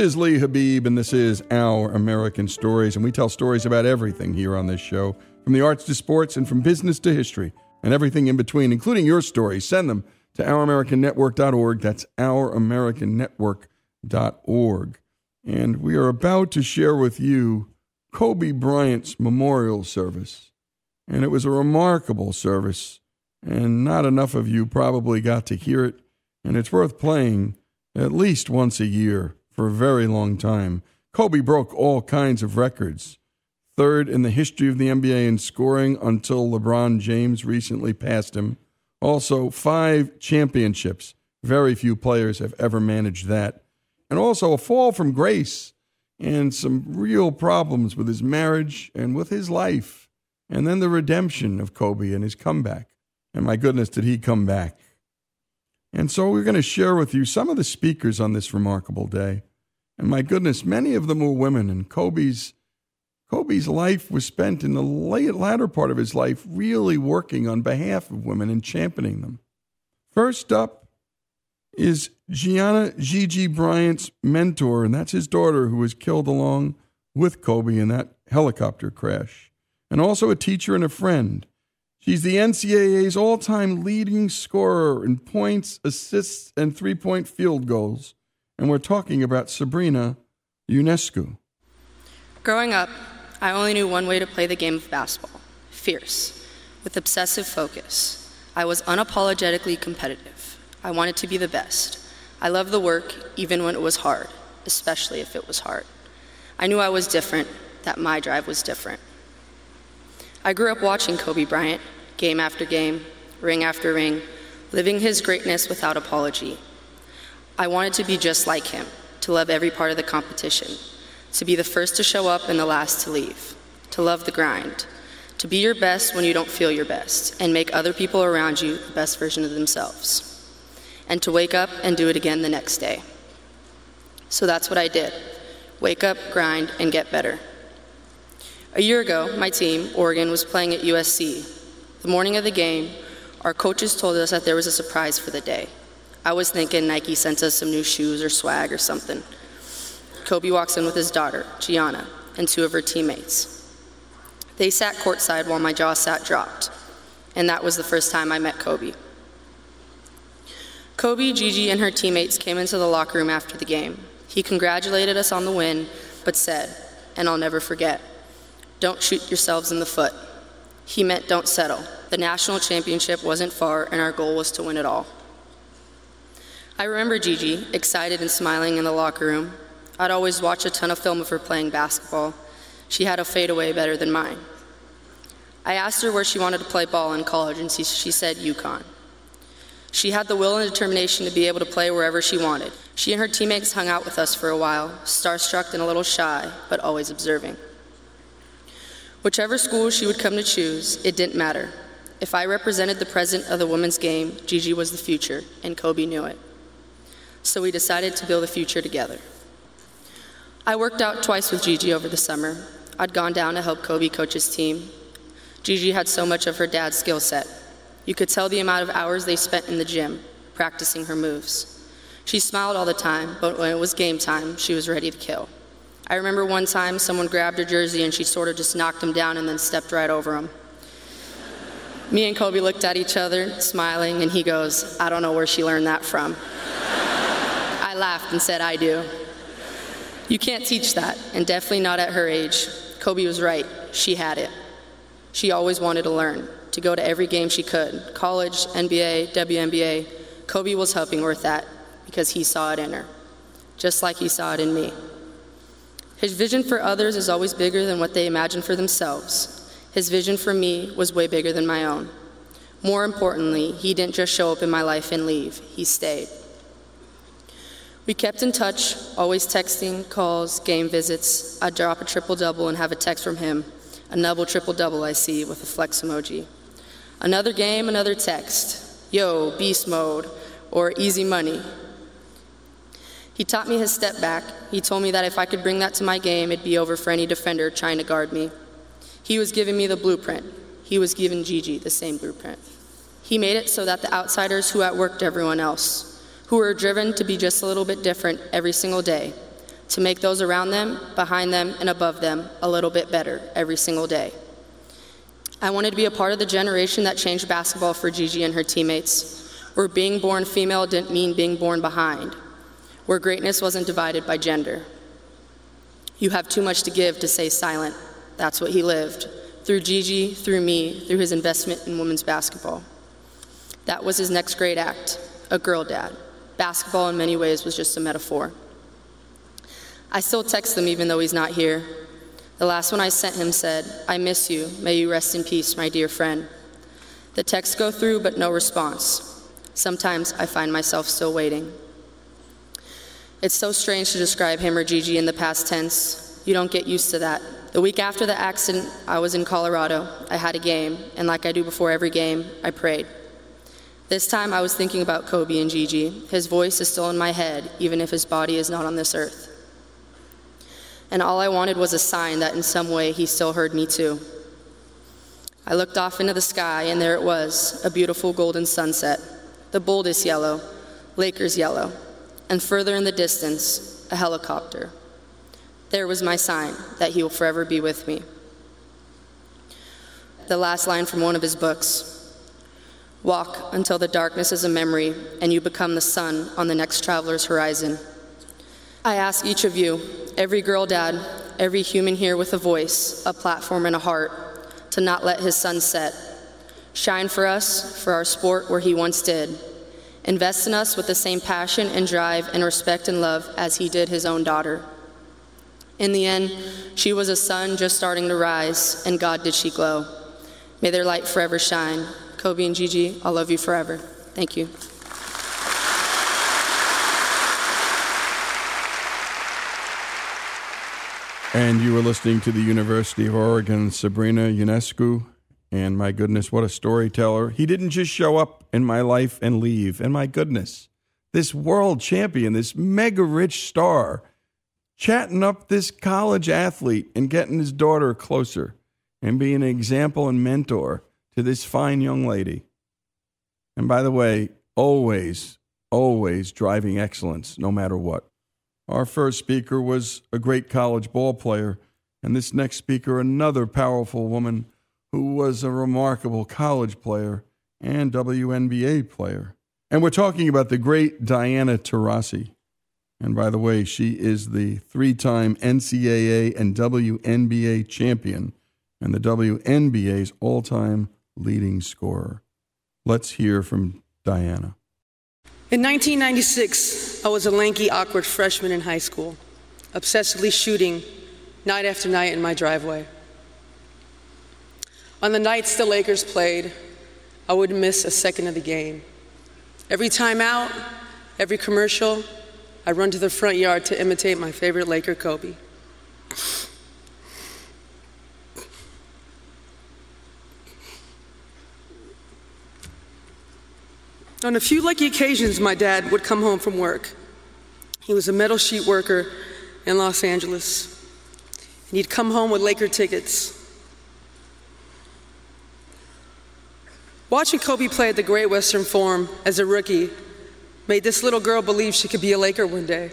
Is Lee Habib, and this is Our American Stories, and we tell stories about everything here on this show, from the arts to sports and from business to history, and everything in between, including your stories. Send them to ouramericannetwork.org. That's ouramericannetwork.org. And we are about to share with you Kobe Bryant's memorial service. And it was a remarkable service, and not enough of you probably got to hear it, and it's worth playing at least once a year for a very long time. Kobe broke all kinds of records. Third in the history of the NBA in scoring until LeBron James recently passed him. Also, five championships. Very few players have ever managed that. And also a fall from grace and some real problems with his marriage and with his life. And then the redemption of Kobe and his comeback. And my goodness, did he come back? And so we're going to share with you some of the speakers on this remarkable day. And my goodness, many of them were women, and Kobe's Kobe's life was spent in the late, latter part of his life really working on behalf of women and championing them. First up is Gianna Gigi Bryant's mentor, and that's his daughter who was killed along with Kobe in that helicopter crash, and also a teacher and a friend. She's the NCAA's all time leading scorer in points, assists, and three point field goals. And we're talking about Sabrina Ionescu. Growing up, I only knew one way to play the game of basketball fierce, with obsessive focus. I was unapologetically competitive. I wanted to be the best. I loved the work, even when it was hard, especially if it was hard. I knew I was different, that my drive was different. I grew up watching Kobe Bryant, game after game, ring after ring, living his greatness without apology. I wanted to be just like him, to love every part of the competition, to be the first to show up and the last to leave, to love the grind, to be your best when you don't feel your best, and make other people around you the best version of themselves, and to wake up and do it again the next day. So that's what I did wake up, grind, and get better. A year ago, my team, Oregon, was playing at USC. The morning of the game, our coaches told us that there was a surprise for the day. I was thinking Nike sent us some new shoes or swag or something. Kobe walks in with his daughter, Gianna, and two of her teammates. They sat courtside while my jaw sat dropped, and that was the first time I met Kobe. Kobe, Gigi, and her teammates came into the locker room after the game. He congratulated us on the win, but said, and I'll never forget, don't shoot yourselves in the foot. He meant don't settle. The national championship wasn't far, and our goal was to win it all. I remember Gigi, excited and smiling in the locker room. I'd always watch a ton of film of her playing basketball. She had a fadeaway better than mine. I asked her where she wanted to play ball in college, and she, said UConn. She had the will and determination to be able to play wherever she wanted. She and her teammates hung out with us for a while, starstruck and a little shy, but always observing. Whichever school she would come to choose, it didn't matter. If I represented the present of the women's game, Gigi was the future, and Kobe knew it. So we decided to build a future together. I worked out twice with Gigi over the summer. I'd gone down to help Kobe coach his team. Gigi had so much of her dad's skill set. You could tell the amount of hours they spent in the gym, practicing her moves. She smiled all the time, but when it was game time, she was ready to kill. I remember one time someone grabbed her jersey and she sort of just knocked him down and then stepped right over him. Me and Kobe looked at each other, smiling, and he goes, I don't know where she learned that from. I laughed and said, I do. You can't teach that, and definitely not at her age. Kobe was right. she had it. She always wanted to learn, to go to every game she could college, NBA, WNBA. Kobe was helping with that because he saw it in her, just like he saw it in me. His vision for others is always bigger than what they imagine for themselves. His vision for me was way bigger than my own. More importantly, he didn't just show up in my life and leave, he stayed. We kept in touch, always texting, calls, game visits. I'd drop a triple double and have a text from him, a double triple double I see with a flex emoji. Another game, another text. Yo, beast mode, or easy money. He taught me his step back. He told me that if I could bring that to my game, it'd be over for any defender trying to guard me. He was giving me the blueprint. He was giving Gigi the same blueprint. He made it so that the outsiders who outworked everyone else, who were driven to be just a little bit different every single day, to make those around them, behind them, and above them a little bit better every single day. I wanted to be a part of the generation that changed basketball for Gigi and her teammates, where being born female didn't mean being born behind, where greatness wasn't divided by gender. You have too much to give to stay silent. That's what he lived through Gigi, through me, through his investment in women's basketball. That was his next great act, a girl dad. Basketball, in many ways, was just a metaphor. I still text him even though he's not here. The last one I sent him said, I miss you. May you rest in peace, my dear friend. The texts go through, but no response. Sometimes I find myself still waiting. It's so strange to describe him or Gigi in the past tense. You don't get used to that. The week after the accident, I was in Colorado. I had a game, and like I do before every game, I prayed. This time I was thinking about Kobe and Gigi. His voice is still in my head, even if his body is not on this earth. And all I wanted was a sign that in some way he still heard me too. I looked off into the sky, and there it was a beautiful golden sunset, the boldest yellow, Lakers yellow, and further in the distance, a helicopter. There was my sign that he will forever be with me. The last line from one of his books Walk until the darkness is a memory and you become the sun on the next traveler's horizon. I ask each of you, every girl dad, every human here with a voice, a platform, and a heart, to not let his sun set. Shine for us, for our sport where he once did. Invest in us with the same passion and drive and respect and love as he did his own daughter. In the end, she was a sun just starting to rise, and God did she glow. May their light forever shine. Kobe and Gigi, I'll love you forever. Thank you. And you were listening to the University of Oregon, Sabrina Ionescu. And my goodness, what a storyteller. He didn't just show up in my life and leave. And my goodness, this world champion, this mega rich star, chatting up this college athlete and getting his daughter closer and being an example and mentor to this fine young lady. And by the way, always, always driving excellence, no matter what. Our first speaker was a great college ball player, and this next speaker, another powerful woman who was a remarkable college player and WNBA player. And we're talking about the great Diana Taurasi. And by the way, she is the three time NCAA and WNBA champion and the WNBA's all time leading scorer. Let's hear from Diana. In 1996, I was a lanky, awkward freshman in high school, obsessively shooting night after night in my driveway. On the nights the Lakers played, I would miss a second of the game. Every time out, every commercial, I run to the front yard to imitate my favorite Laker, Kobe. On a few lucky occasions, my dad would come home from work. He was a metal sheet worker in Los Angeles. And he'd come home with Laker tickets. Watching Kobe play at the Great Western Forum as a rookie made this little girl believe she could be a Laker one day.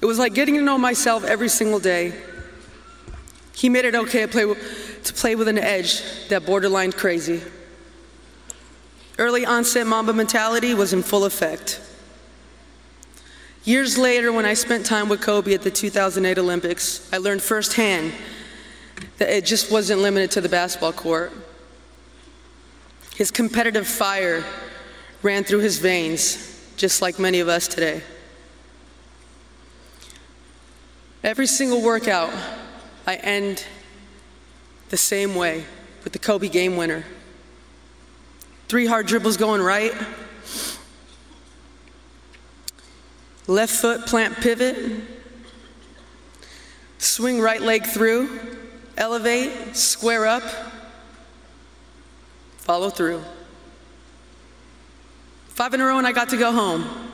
It was like getting to know myself every single day. He made it okay to play, with an edge that borderline crazy. Early onset Mamba mentality was in full effect. Years later, when I spent time with Kobe at the 2008 Olympics, I learned firsthand that it just wasn't limited to the basketball court. His competitive fire ran through his veins, just like many of us today. Every single workout, I end the same way with the Kobe game winner. Three hard dribbles going right, left foot plant pivot, swing right leg through, elevate, square up, follow through. Five in a row, and I got to go home.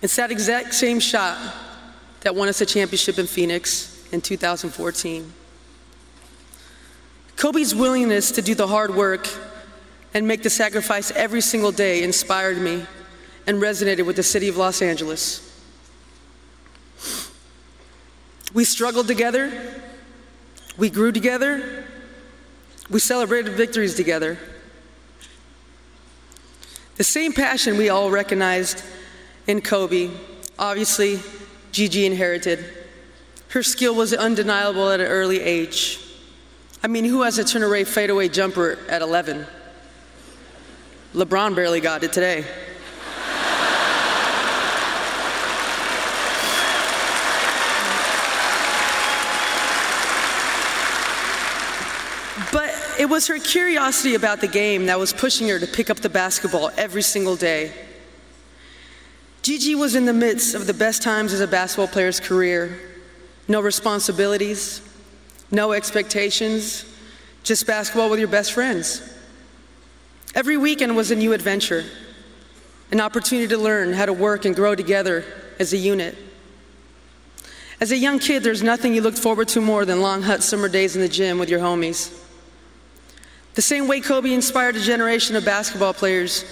It's that exact same shot that won us a championship in Phoenix in 2014. Kobe's willingness to do the hard work and make the sacrifice every single day inspired me and resonated with the city of Los Angeles. We struggled together, we grew together, we celebrated victories together. The same passion we all recognized in Kobe, obviously, Gigi inherited. Her skill was undeniable at an early age. I mean, who has a turn away fadeaway jumper at 11? LeBron barely got it today. But it was her curiosity about the game that was pushing her to pick up the basketball every single day. Gigi was in the midst of the best times as a basketball player's career. No responsibilities, no expectations, just basketball with your best friends. Every weekend was a new adventure, an opportunity to learn how to work and grow together as a unit. As a young kid, there's nothing you looked forward to more than long hot summer days in the gym with your homies. The same way Kobe inspired a generation of basketball players,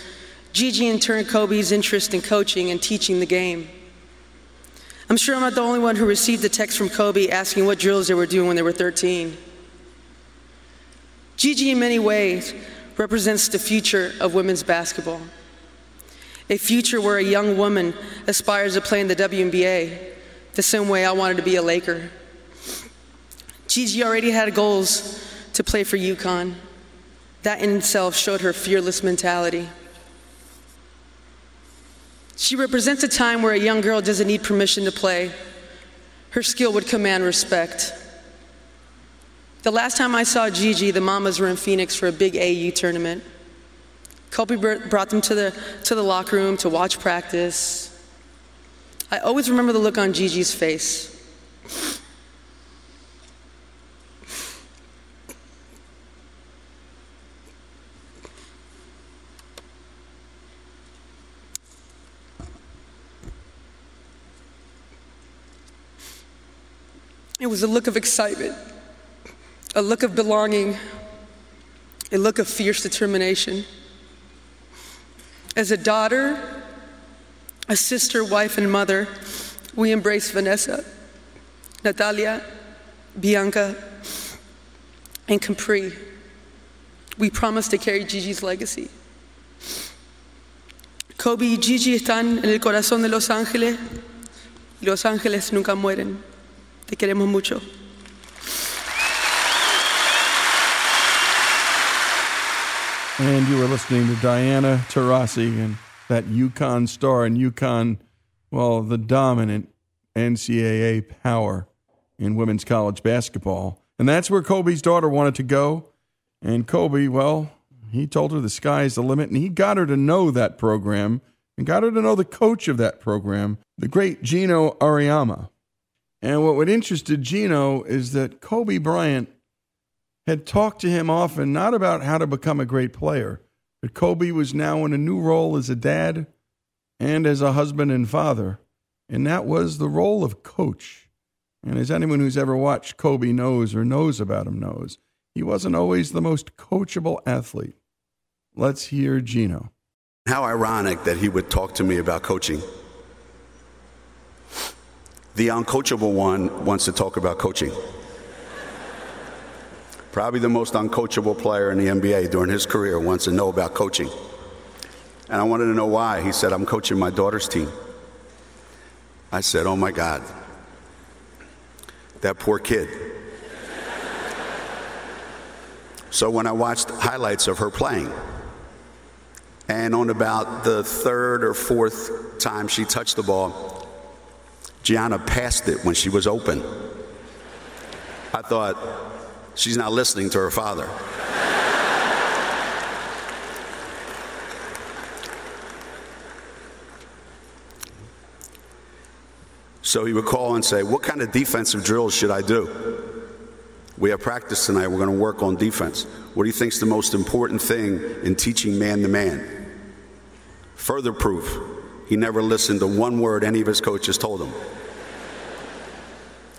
Gigi in turn Kobe's interest in coaching and teaching the game. I'm sure I'm not the only one who received a text from Kobe asking what drills they were doing when they were 13. Gigi, in many ways, represents the future of women's basketball. A future where a young woman aspires to play in the WNBA the same way I wanted to be a Laker. Gigi already had goals to play for UConn. That in itself showed her fearless mentality. She represents a time where a young girl doesn't need permission to play. Her skill would command respect. The last time I saw Gigi, the Mambas were in Phoenix for a big AAU tournament. Kobe brought them to the, to the locker room to watch practice. I always remember the look on Gigi's face. It was a look of excitement, a look of belonging, a look of fierce determination. As a daughter, a sister, wife, and mother, we embrace Vanessa, Natalia, Bianca, and Capri. We promise to carry Gigi's legacy. Kobe y Gigi están en el corazón de Los Ángeles Los Ángeles nunca mueren. Te queremos mucho. And you were listening to Diana Taurasi and that UConn star and UConn, well, the dominant NCAA power in women's college basketball. And that's where Kobe's daughter wanted to go. And Kobe, well, he told her the sky's the limit, and he got her to know that program and got her to know the coach of that program, the great Geno Auriemma. What interested Geno is that Kobe Bryant had talked to him often not about how to become a great player, but Kobe was now in a new role as a dad and as a husband and father, and that was the role of coach. And as anyone who's ever watched Kobe knows or knows about him knows, he wasn't always the most coachable athlete. Let's hear Geno. How ironic that he would talk to me about coaching. The uncoachable one wants to talk about coaching. Probably the most uncoachable player in the NBA during his career wants to know about coaching. And I wanted to know why. He said, I'm coaching my daughter's team. I said, Oh my God. That poor kid. so when I watched highlights of her playing, and on about the third or fourth time she touched the ball, Gianna passed it when she was open. I thought, she's not listening to her father. So he would call and say, What kind of defensive drills should I do? We have practice tonight. We're going to work on defense. What do you think is the most important thing in teaching man to man? Further proof, he never listened to one word any of his coaches told him.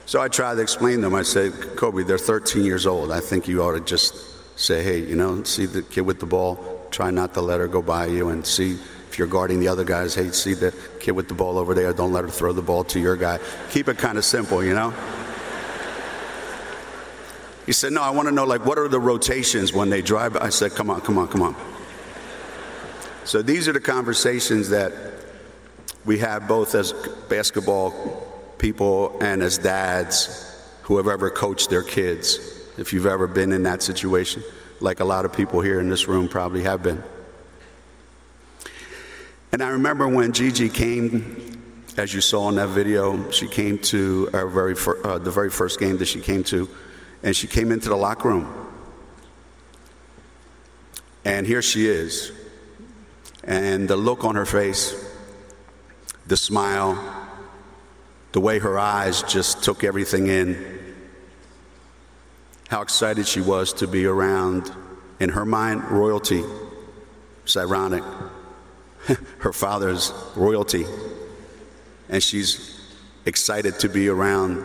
So I tried to explain to them. I said, Kobe, they're 13 years old. I think you ought to just say, hey, you know, see the kid with the ball, try not to let her go by you, and see if you're guarding the other guys, hey, see the kid with the ball over there, don't let her throw the ball to your guy. Keep it kind of simple, you know? He said, no, I want to know, like, what are the rotations when they drive? I said, come on, come on, come on. So these are the conversations that we have both as basketball people and as dads who have ever coached their kids. If you've ever been in that situation, like a lot of people here in this room probably have been. And I remember when Gigi came, as you saw in that video, she came to our very fir- uh, the very first game that she came to, and she came into the locker room. And here she is, and the look on her face, the smile, the way her eyes just took everything in, how excited she was to be around, in her mind, royalty. It's ironic. her father's royalty. And she's excited to be around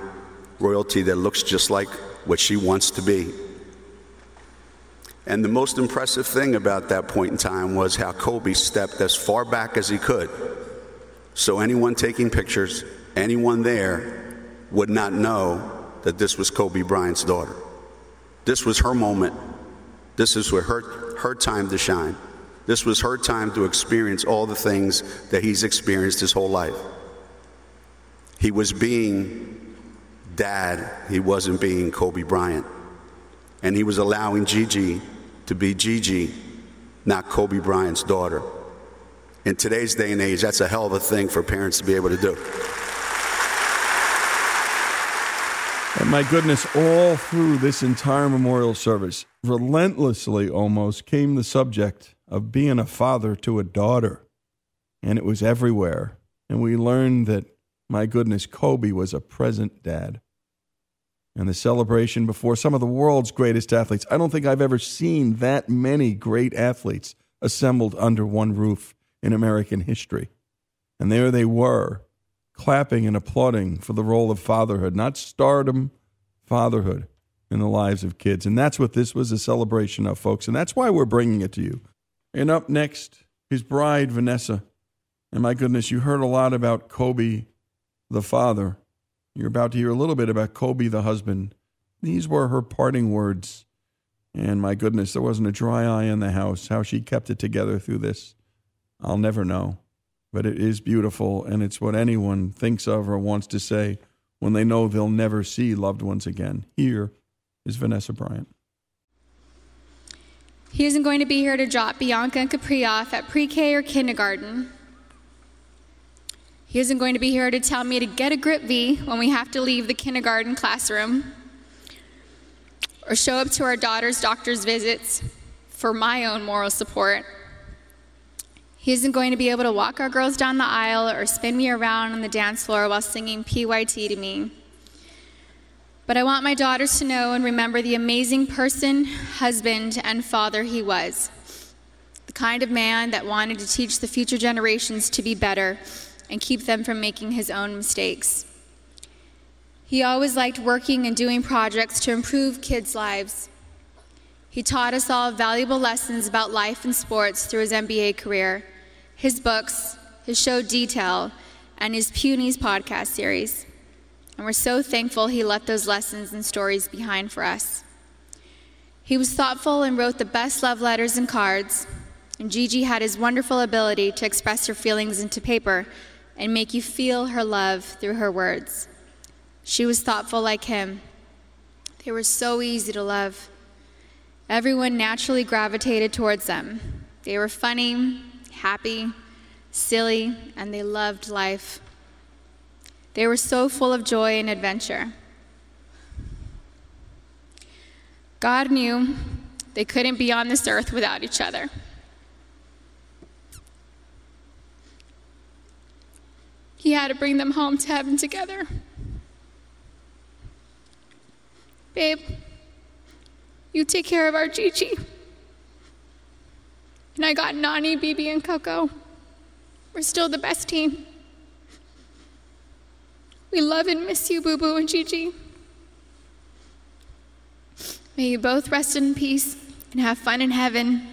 royalty that looks just like what she wants to be. And the most impressive thing about that point in time was how Kobe stepped as far back as he could. So anyone taking pictures, anyone there, would not know that this was Kobe Bryant's daughter. This was her moment. This is her, her time to shine. This was her time to experience all the things that he's experienced his whole life. He was being dad, he wasn't being Kobe Bryant. And he was allowing Gigi to be Gigi, not Kobe Bryant's daughter. In today's day and age, that's a hell of a thing for parents to be able to do. And my goodness, all through this entire memorial service, relentlessly almost came the subject of being a father to a daughter. And it was everywhere. And we learned that, my goodness, Kobe was a present dad and the celebration before some of the world's greatest athletes. I don't think I've ever seen that many great athletes assembled under one roof in American history. And there they were, clapping and applauding for the role of fatherhood, not stardom, fatherhood in the lives of kids. And that's what this was a celebration of, folks. And that's why we're bringing it to you. And up next, his bride, Vanessa. And my goodness, you heard a lot about Kobe, the father. You're about to hear a little bit about Kobe, the husband. These were her parting words. And my goodness, there wasn't a dry eye in the house. How she kept it together through this, I'll never know. But it is beautiful, and it's what anyone thinks of or wants to say when they know they'll never see loved ones again. Here is Vanessa Bryant. He isn't going to be here to drop Bianca and Capri off at pre K or kindergarten. He isn't going to be here to tell me to get a grip V when we have to leave the kindergarten classroom or show up to our daughter's doctor's visits for my own moral support. He isn't going to be able to walk our girls down the aisle or spin me around on the dance floor while singing PYT to me. But I want my daughters to know and remember the amazing person, husband, and father he was. The kind of man that wanted to teach the future generations to be better and keep them from making his own mistakes. He always liked working and doing projects to improve kids' lives. He taught us all valuable lessons about life and sports through his NBA career, his books, his show Detail, and his Punies podcast series. And we're so thankful he left those lessons and stories behind for us. He was thoughtful and wrote the best love letters and cards, and Gigi had his wonderful ability to express her feelings into paper and make you feel her love through her words. She was thoughtful like him. They were so easy to love. Everyone naturally gravitated towards them. They were funny, happy, silly, and they loved life. They were so full of joy and adventure. God knew they couldn't be on this earth without each other. He had to bring them home to heaven together. Babe, you take care of our Gigi. And I got Nani, Bibi, and Coco. We're still the best team. We love and miss you, Boo Boo and Gigi. May you both rest in peace and have fun in heaven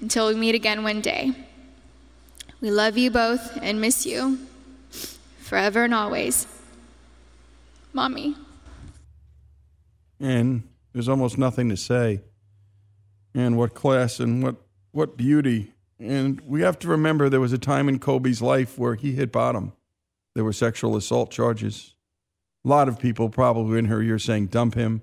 until we meet again one day. We love you both and miss you forever and always. Mommy. And there's almost nothing to say. And what class and what, what beauty. And we have to remember there was a time in Kobe's life where he hit bottom. There were sexual assault charges. A lot of people probably in her ear saying, dump him.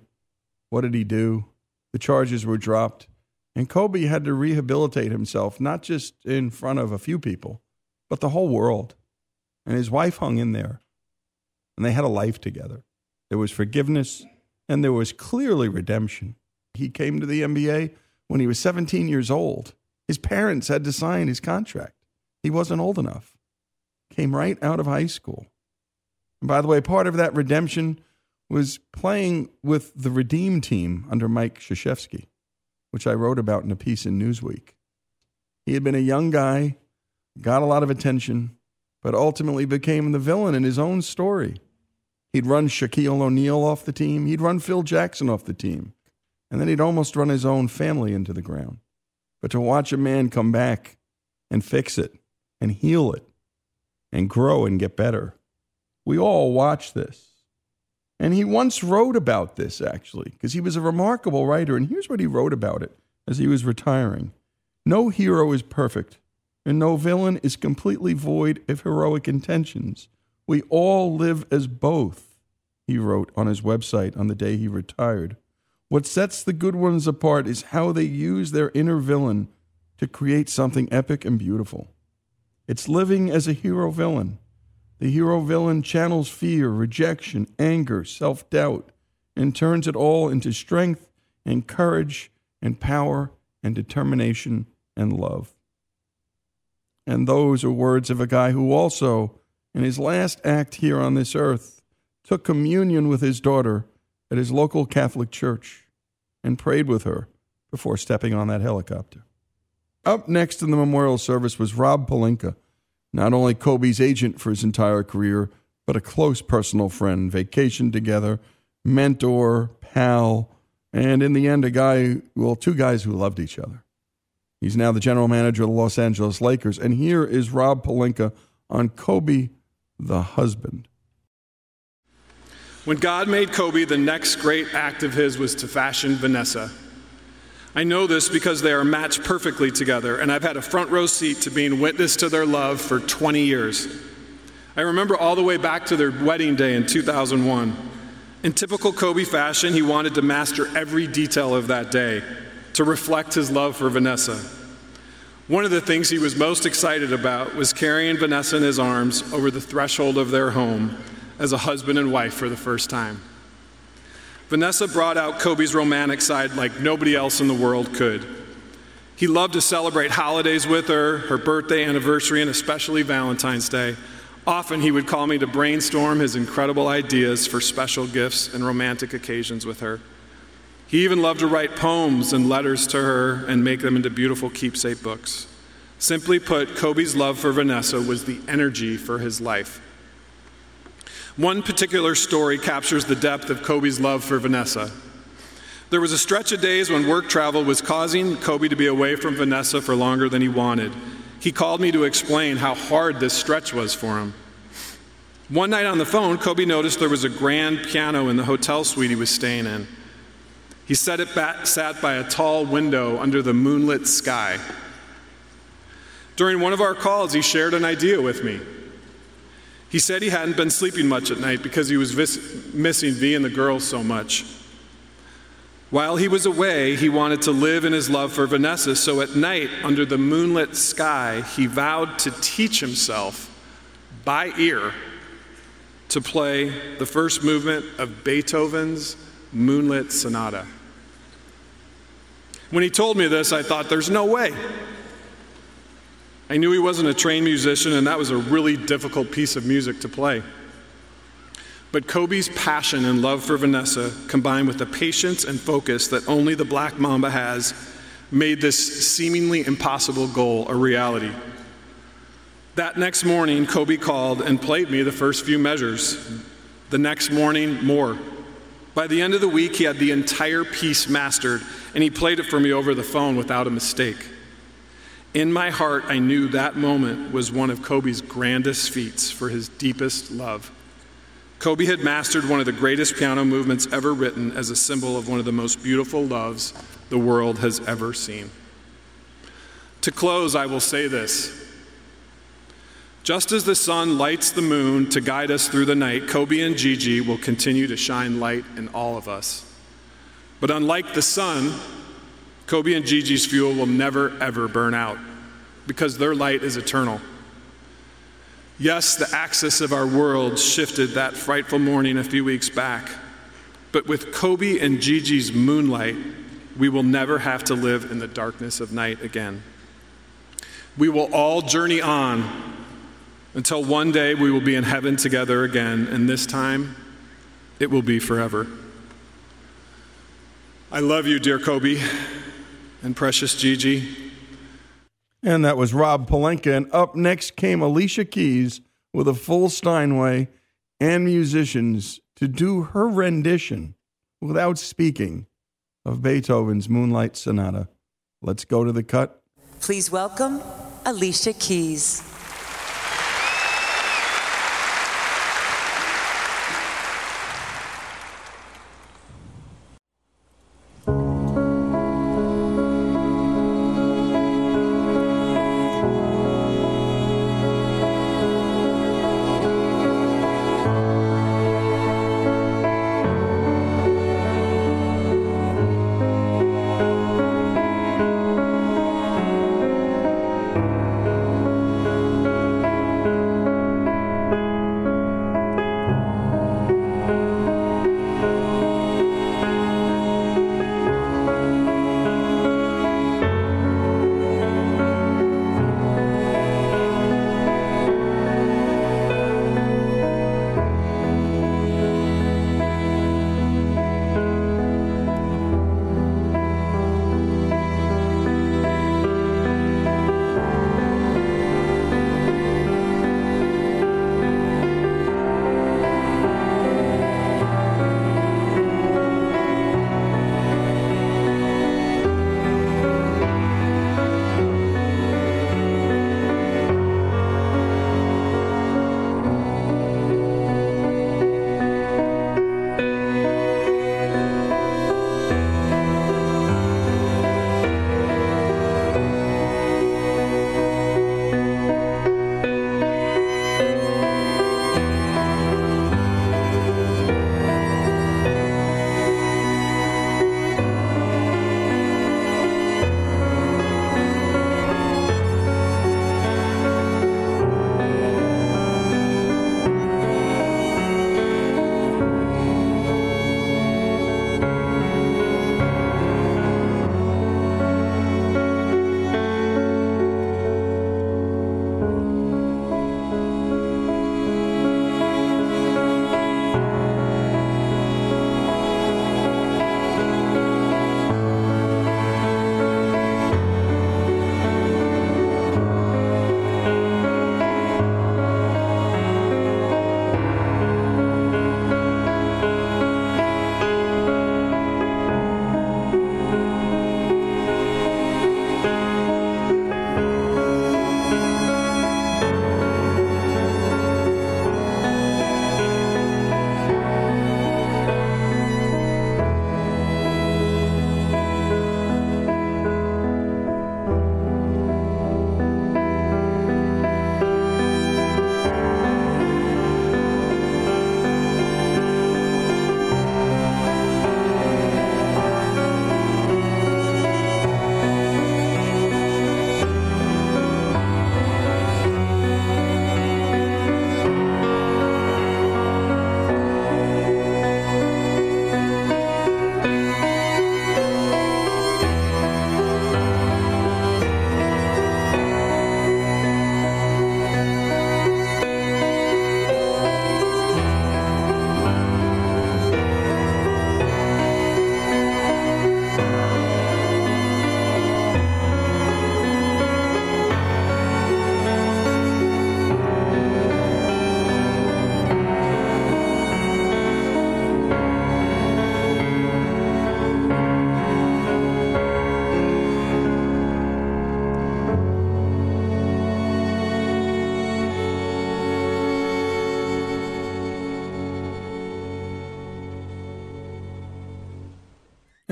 What did he do? The charges were dropped. And Kobe had to rehabilitate himself, not just in front of a few people, but the whole world. And his wife hung in there. And they had a life together. There was forgiveness and there was clearly redemption. He came to the NBA when he was 17 years old. His parents had to sign his contract. He wasn't old enough. Came right out of high school. And by the way, part of that redemption was playing with the Redeem team under Mike Krzyzewski, which I wrote about in a piece in Newsweek. He had been a young guy, got a lot of attention, but ultimately became the villain in his own story. He'd run Shaquille O'Neal off the team, he'd run Phil Jackson off the team, and then he'd almost run his own family into the ground. But to watch a man come back and fix it and heal it and grow and get better, we all watch this. And he once wrote about this, actually, because he was a remarkable writer. And here's what he wrote about it as he was retiring No hero is perfect, and no villain is completely void of heroic intentions. We all live as both, he wrote on his website on the day he retired. What sets the good ones apart is how they use their inner villain to create something epic and beautiful. It's living as a hero villain. The hero villain channels fear, rejection, anger, self doubt, and turns it all into strength and courage and power and determination and love. And those are words of a guy who also, in his last act here on this earth, took communion with his daughter at his local Catholic church and prayed with her before stepping on that helicopter. Up next in the memorial service was Rob Pelinka not only Kobe's agent for his entire career, but a close personal friend, vacationed together, mentor, pal, and in the end, a guy, well, two guys who loved each other. He's now the general manager of the Los Angeles Lakers. And here is Rob Pelinka on Kobe, the husband. When God made Kobe, the next great act of his was to fashion Vanessa. I know this because they are matched perfectly together, and I've had a front row seat to being witness to their love for 20 years. I remember all the way back to their wedding day in 2001. In typical Kobe fashion, he wanted to master every detail of that day to reflect his love for Vanessa. One of the things he was most excited about was carrying Vanessa in his arms over the threshold of their home as a husband and wife for the first time. Vanessa brought out Kobe's romantic side like nobody else in the world could. He loved to celebrate holidays with her, her birthday, anniversary, and especially Valentine's Day. Often he would call me to brainstorm his incredible ideas for special gifts and romantic occasions with her. He even loved to write poems and letters to her and make them into beautiful keepsake books. Simply put, Kobe's love for Vanessa was the energy for his life. One particular story captures the depth of Kobe's love for Vanessa. There was a stretch of days when work travel was causing Kobe to be away from Vanessa for longer than he wanted. He called me to explain how hard this stretch was for him. One night on the phone, Kobe noticed there was a grand piano in the hotel suite he was staying in. He sat, it back, sat by a tall window under the moonlit sky. During one of our calls, he shared an idea with me. He said he hadn't been sleeping much at night because he was vis- missing V and the girls so much. While he was away, he wanted to live in his love for Vanessa, so at night, under the moonlit sky, he vowed to teach himself by ear to play the first movement of Beethoven's Moonlight Sonata. When he told me this, I thought, there's no way. I knew he wasn't a trained musician, and that was a really difficult piece of music to play. But Kobe's passion and love for Vanessa, combined with the patience and focus that only the Black Mamba has, made this seemingly impossible goal a reality. That next morning, Kobe called and played me the first few measures. The next morning, more. By the end of the week, he had the entire piece mastered, and he played it for me over the phone without a mistake. In my heart, I knew that moment was one of Kobe's grandest feats for his deepest love. Kobe had mastered one of the greatest piano movements ever written as a symbol of one of the most beautiful loves the world has ever seen. To close, I will say this. Just as the sun lights the moon to guide us through the night, Kobe and Gigi will continue to shine light in all of us. But unlike the sun, Kobe and Gigi's fuel will never, ever burn out because their light is eternal. Yes, the axis of our world shifted that frightful morning a few weeks back. But with Kobe and Gigi's moonlight, we will never have to live in the darkness of night again. We will all journey on until one day we will be in heaven together again, and this time it will be forever. I love you, dear Kobe and precious Gigi. And that was Rob Pelinka. And up next came Alicia Keys with a full Steinway and musicians to do her rendition without speaking of Beethoven's Moonlight Sonata. Let's go to the cut. Please welcome Alicia Keys.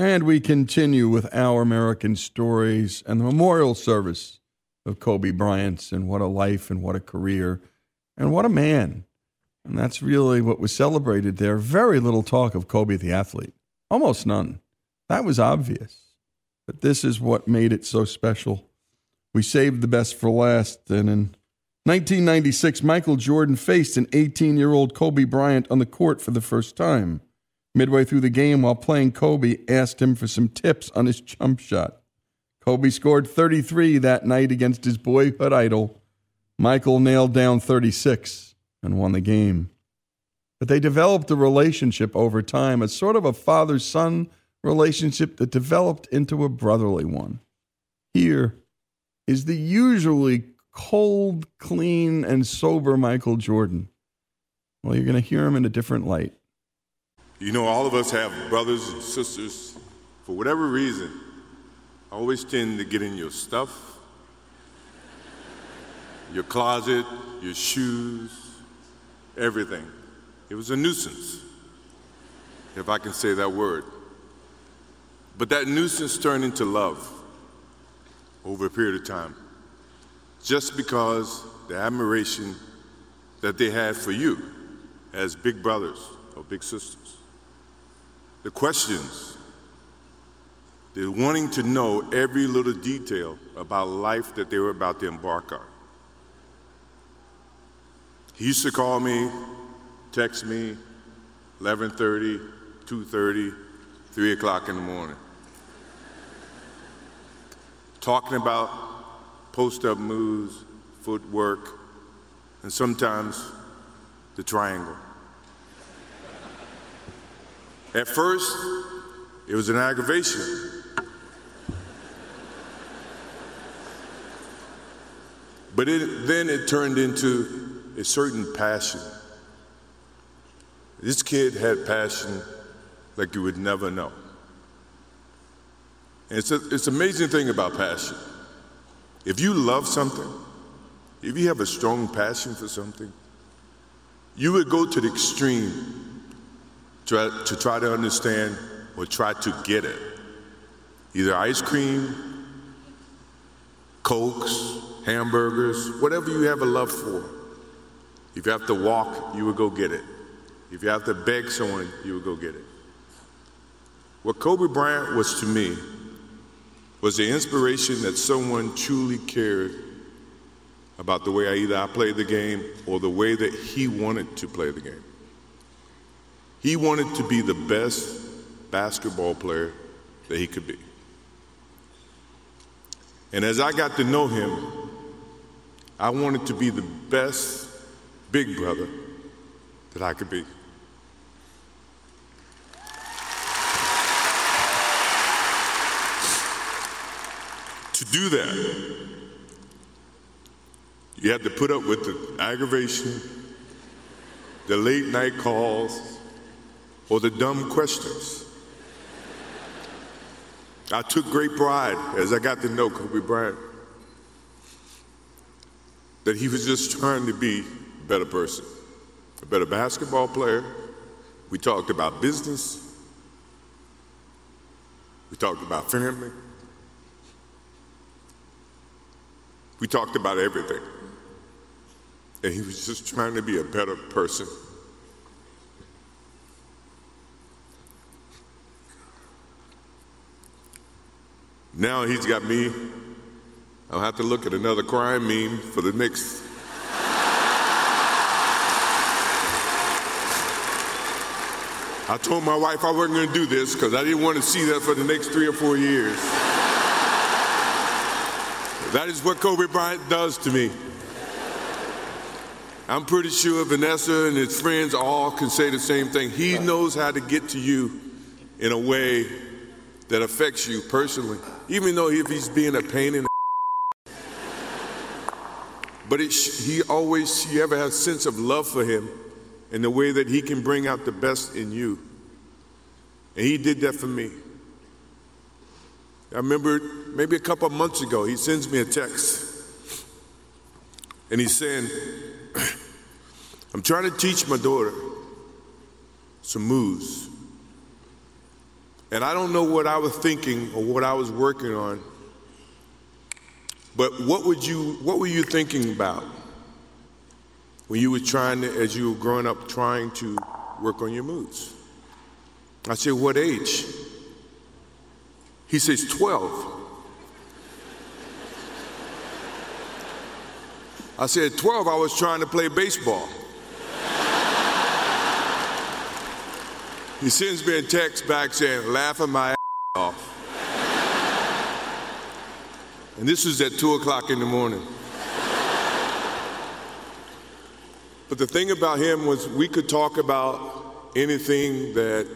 And we continue with our American stories and the memorial service of Kobe Bryant and what a life and what a career and what a man. And that's really what was celebrated there. Very little talk of Kobe the athlete, almost none. That was obvious. But this is what made it so special. We saved the best for last. And in 1996, Michael Jordan faced an 18 year old Kobe Bryant on the court for the first time. Midway through the game, while playing, Kobe asked him for some tips on his jump shot. Kobe scored 33 that night against his boyhood idol. Michael nailed down 36 and won the game. But they developed a relationship over time, a sort of a father son relationship that developed into a brotherly one. Here is the usually cold, clean, and sober Michael Jordan. Well, you're going to hear him in a different light. You know, all of us have brothers and sisters. For whatever reason, I always tend to get in your stuff, your closet, your shoes, everything. It was a nuisance, if I can say that word. But that nuisance turned into love over a period of time, just because the admiration that they had for you as big brothers or big sisters the questions, the wanting to know every little detail about life that they were about to embark on. He used to call me, text me, 11:30, 2:30, 3 o'clock in the morning, talking about post-up moves, footwork, and sometimes the triangle. At first, it was an aggravation. But it, then it turned into a certain passion. This kid had passion like you would never know. And it's, a, it's an amazing thing about passion. If you love something, if you have a strong passion for something, you would go to the extreme try, to try to understand or try to get it. Either ice cream, cokes, hamburgers, whatever you have a love for. If you have to walk, you would go get it. If you have to beg someone, you would go get it. What Kobe Bryant was to me was the inspiration that someone truly cared about the way I either I played the game or the way that he wanted to play the game. He wanted to be the best basketball player that he could be. And as I got to know him, I wanted to be the best big brother that I could be. To do that, you had to put up with the aggravation, the late night calls, or the dumb questions. I took great pride as I got to know Kobe Bryant that he was just trying to be a better person, a better basketball player. We talked about business. We talked about family. We talked about everything. And he was just trying to be a better person Now he's got me. I'll have to look at another crime meme for the next. I told my wife I wasn't going to do this because I didn't want to see that for the next three or four years. that is what Kobe Bryant does to me. I'm pretty sure Vanessa and his friends all can say the same thing. He knows how to get to you in a way that affects you personally, even though if he's being a pain in the but he always, you ever has a sense of love for him in the way that he can bring out the best in you. And he did that for me. I remember maybe a couple of months ago, he sends me a text. And he's saying, I'm trying to teach my daughter some moves. And I don't know what I was thinking or what I was working on, but what would you what were you thinking about when you were trying to, as you were growing up, trying to work on your moods? I said, What age? He says, 12. I said, 12, I was trying to play baseball. He sends me a text back saying, laughing my ass off. And this was at 2 o'clock in the morning. But the thing about him was we could talk about anything that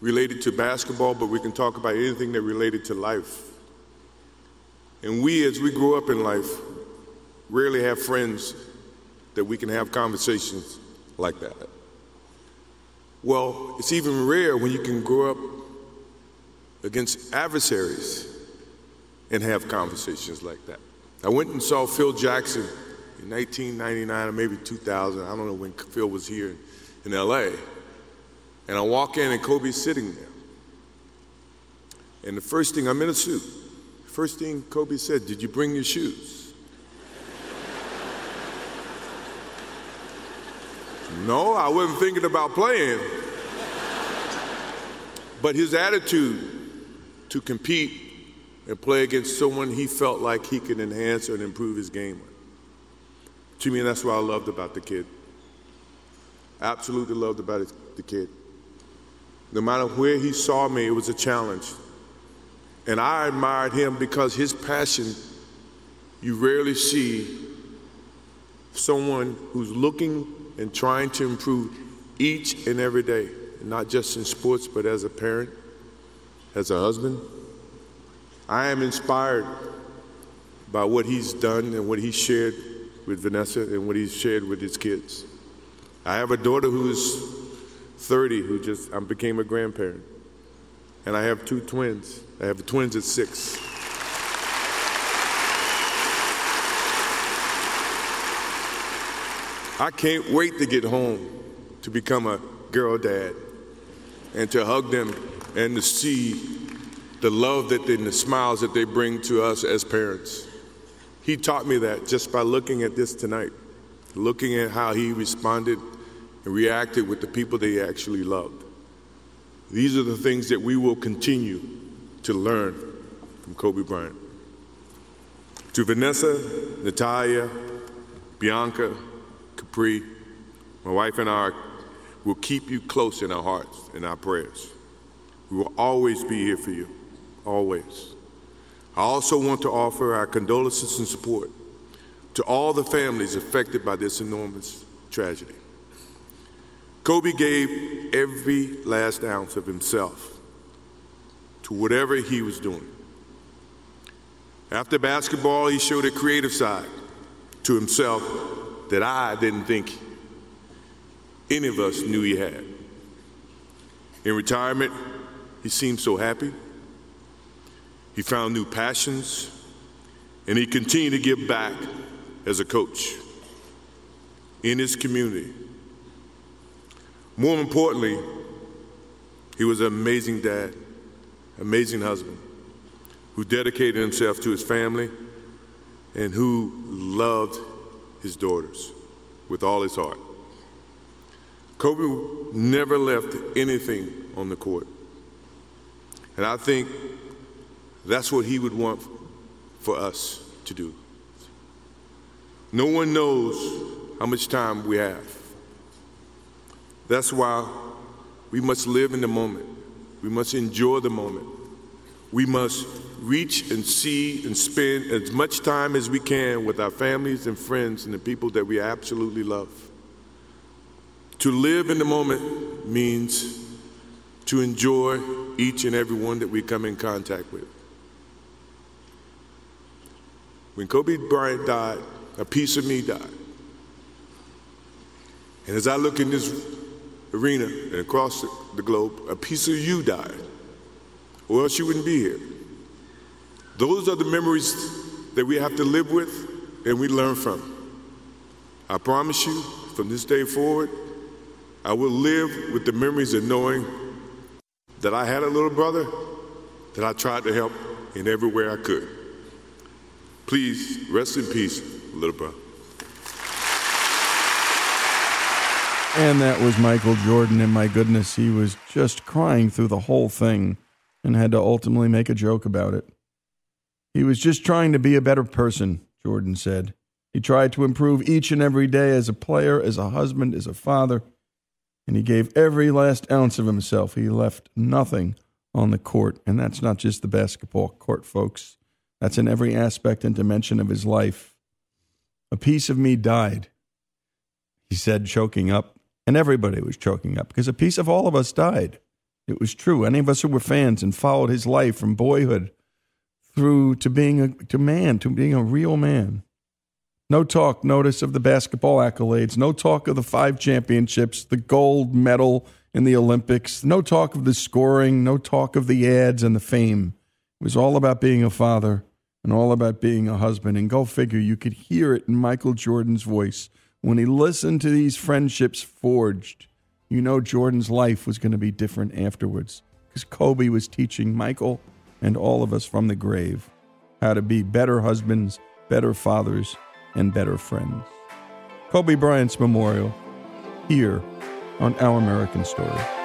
related to basketball, but we can talk about anything that related to life. And we, as we grow up in life, rarely have friends that we can have conversations like that. Well, it's even rare when you can grow up against adversaries and have conversations like that. I went and saw Phil Jackson in 1999 or maybe 2000. I don't know when Phil was here in LA. And I walk in and Kobe's sitting there. And the first thing, I'm in a suit. First thing Kobe said, Did you bring your shoes? No, I wasn't thinking about playing. But his attitude to compete and play against someone he felt like he could enhance and improve his game with. To me, that's what I loved about the kid. Absolutely loved about the kid. No matter where he saw me, it was a challenge. And I admired him because his passion, you rarely see someone who's looking and trying to improve each and every day, not just in sports, but as a parent, as a husband. I am inspired by what he's done and what he shared with Vanessa and what he's shared with his kids. I have a daughter who's 30 who just I became a grandparent. And I have two twins. I have twins at six. I can't wait to get home to become a girl dad and to hug them and to see the love that they, and the smiles that they bring to us as parents. He taught me that just by looking at this tonight, looking at how he responded and reacted with the people they actually loved. These are the things that we will continue to learn from Kobe Bryant. To Vanessa, Natalia, Bianca, Capri, my wife and I will keep you close in our hearts and our prayers. We will always be here for you, always. I also want to offer our condolences and support to all the families affected by this enormous tragedy. Kobe gave every last ounce of himself to whatever he was doing. After basketball, he showed a creative side to himself that I didn't think any of us knew he had. In retirement, he seemed so happy. He found new passions, and he continued to give back as a coach in his community more importantly, he was an amazing dad, amazing husband, who dedicated himself to his family and who loved his daughters with all his heart. Kobe never left anything on the court. And I think that's what he would want for us to do. No one knows how much time we have. That's why we must live in the moment. We must enjoy the moment. We must reach and see and spend as much time as we can with our families and friends and the people that we absolutely love. To live in the moment means to enjoy each and every one that we come in contact with. When Kobe Bryant died, a piece of me died. And as I look in this arena and across the globe, a piece of you died, or else you wouldn't be here. Those are the memories that we have to live with and we learn from. I promise you, from this day forward, I will live with the memories of knowing that I had a little brother that I tried to help in every way I could. Please rest in peace, little brother. And that was Michael Jordan, and my goodness, he was just crying through the whole thing and had to ultimately make a joke about it. He was just trying to be a better person, Jordan said. He tried to improve each and every day as a player, as a husband, as a father, and he gave every last ounce of himself. He left nothing on the court, and that's not just the basketball court, folks. That's in every aspect and dimension of his life. A piece of me died, he said, choking up, and everybody was choking up because a piece of all of us died. It was true. Any of us who were fans and followed his life from boyhood through to being a to man, to being a real man. No talk, notice of the basketball accolades, no talk of the five championships, the gold medal in the Olympics, no talk of the scoring, no talk of the ads and the fame. It was all about being a father and all about being a husband. And go figure, you could hear it in Michael Jordan's voice when he listened to these friendships forged. You know Jordan's life was going to be different afterwards because Kobe was teaching Michael and all of us from the grave how to be better husbands, better fathers, and better friends. Kobe Bryant's memorial here on Our American Story.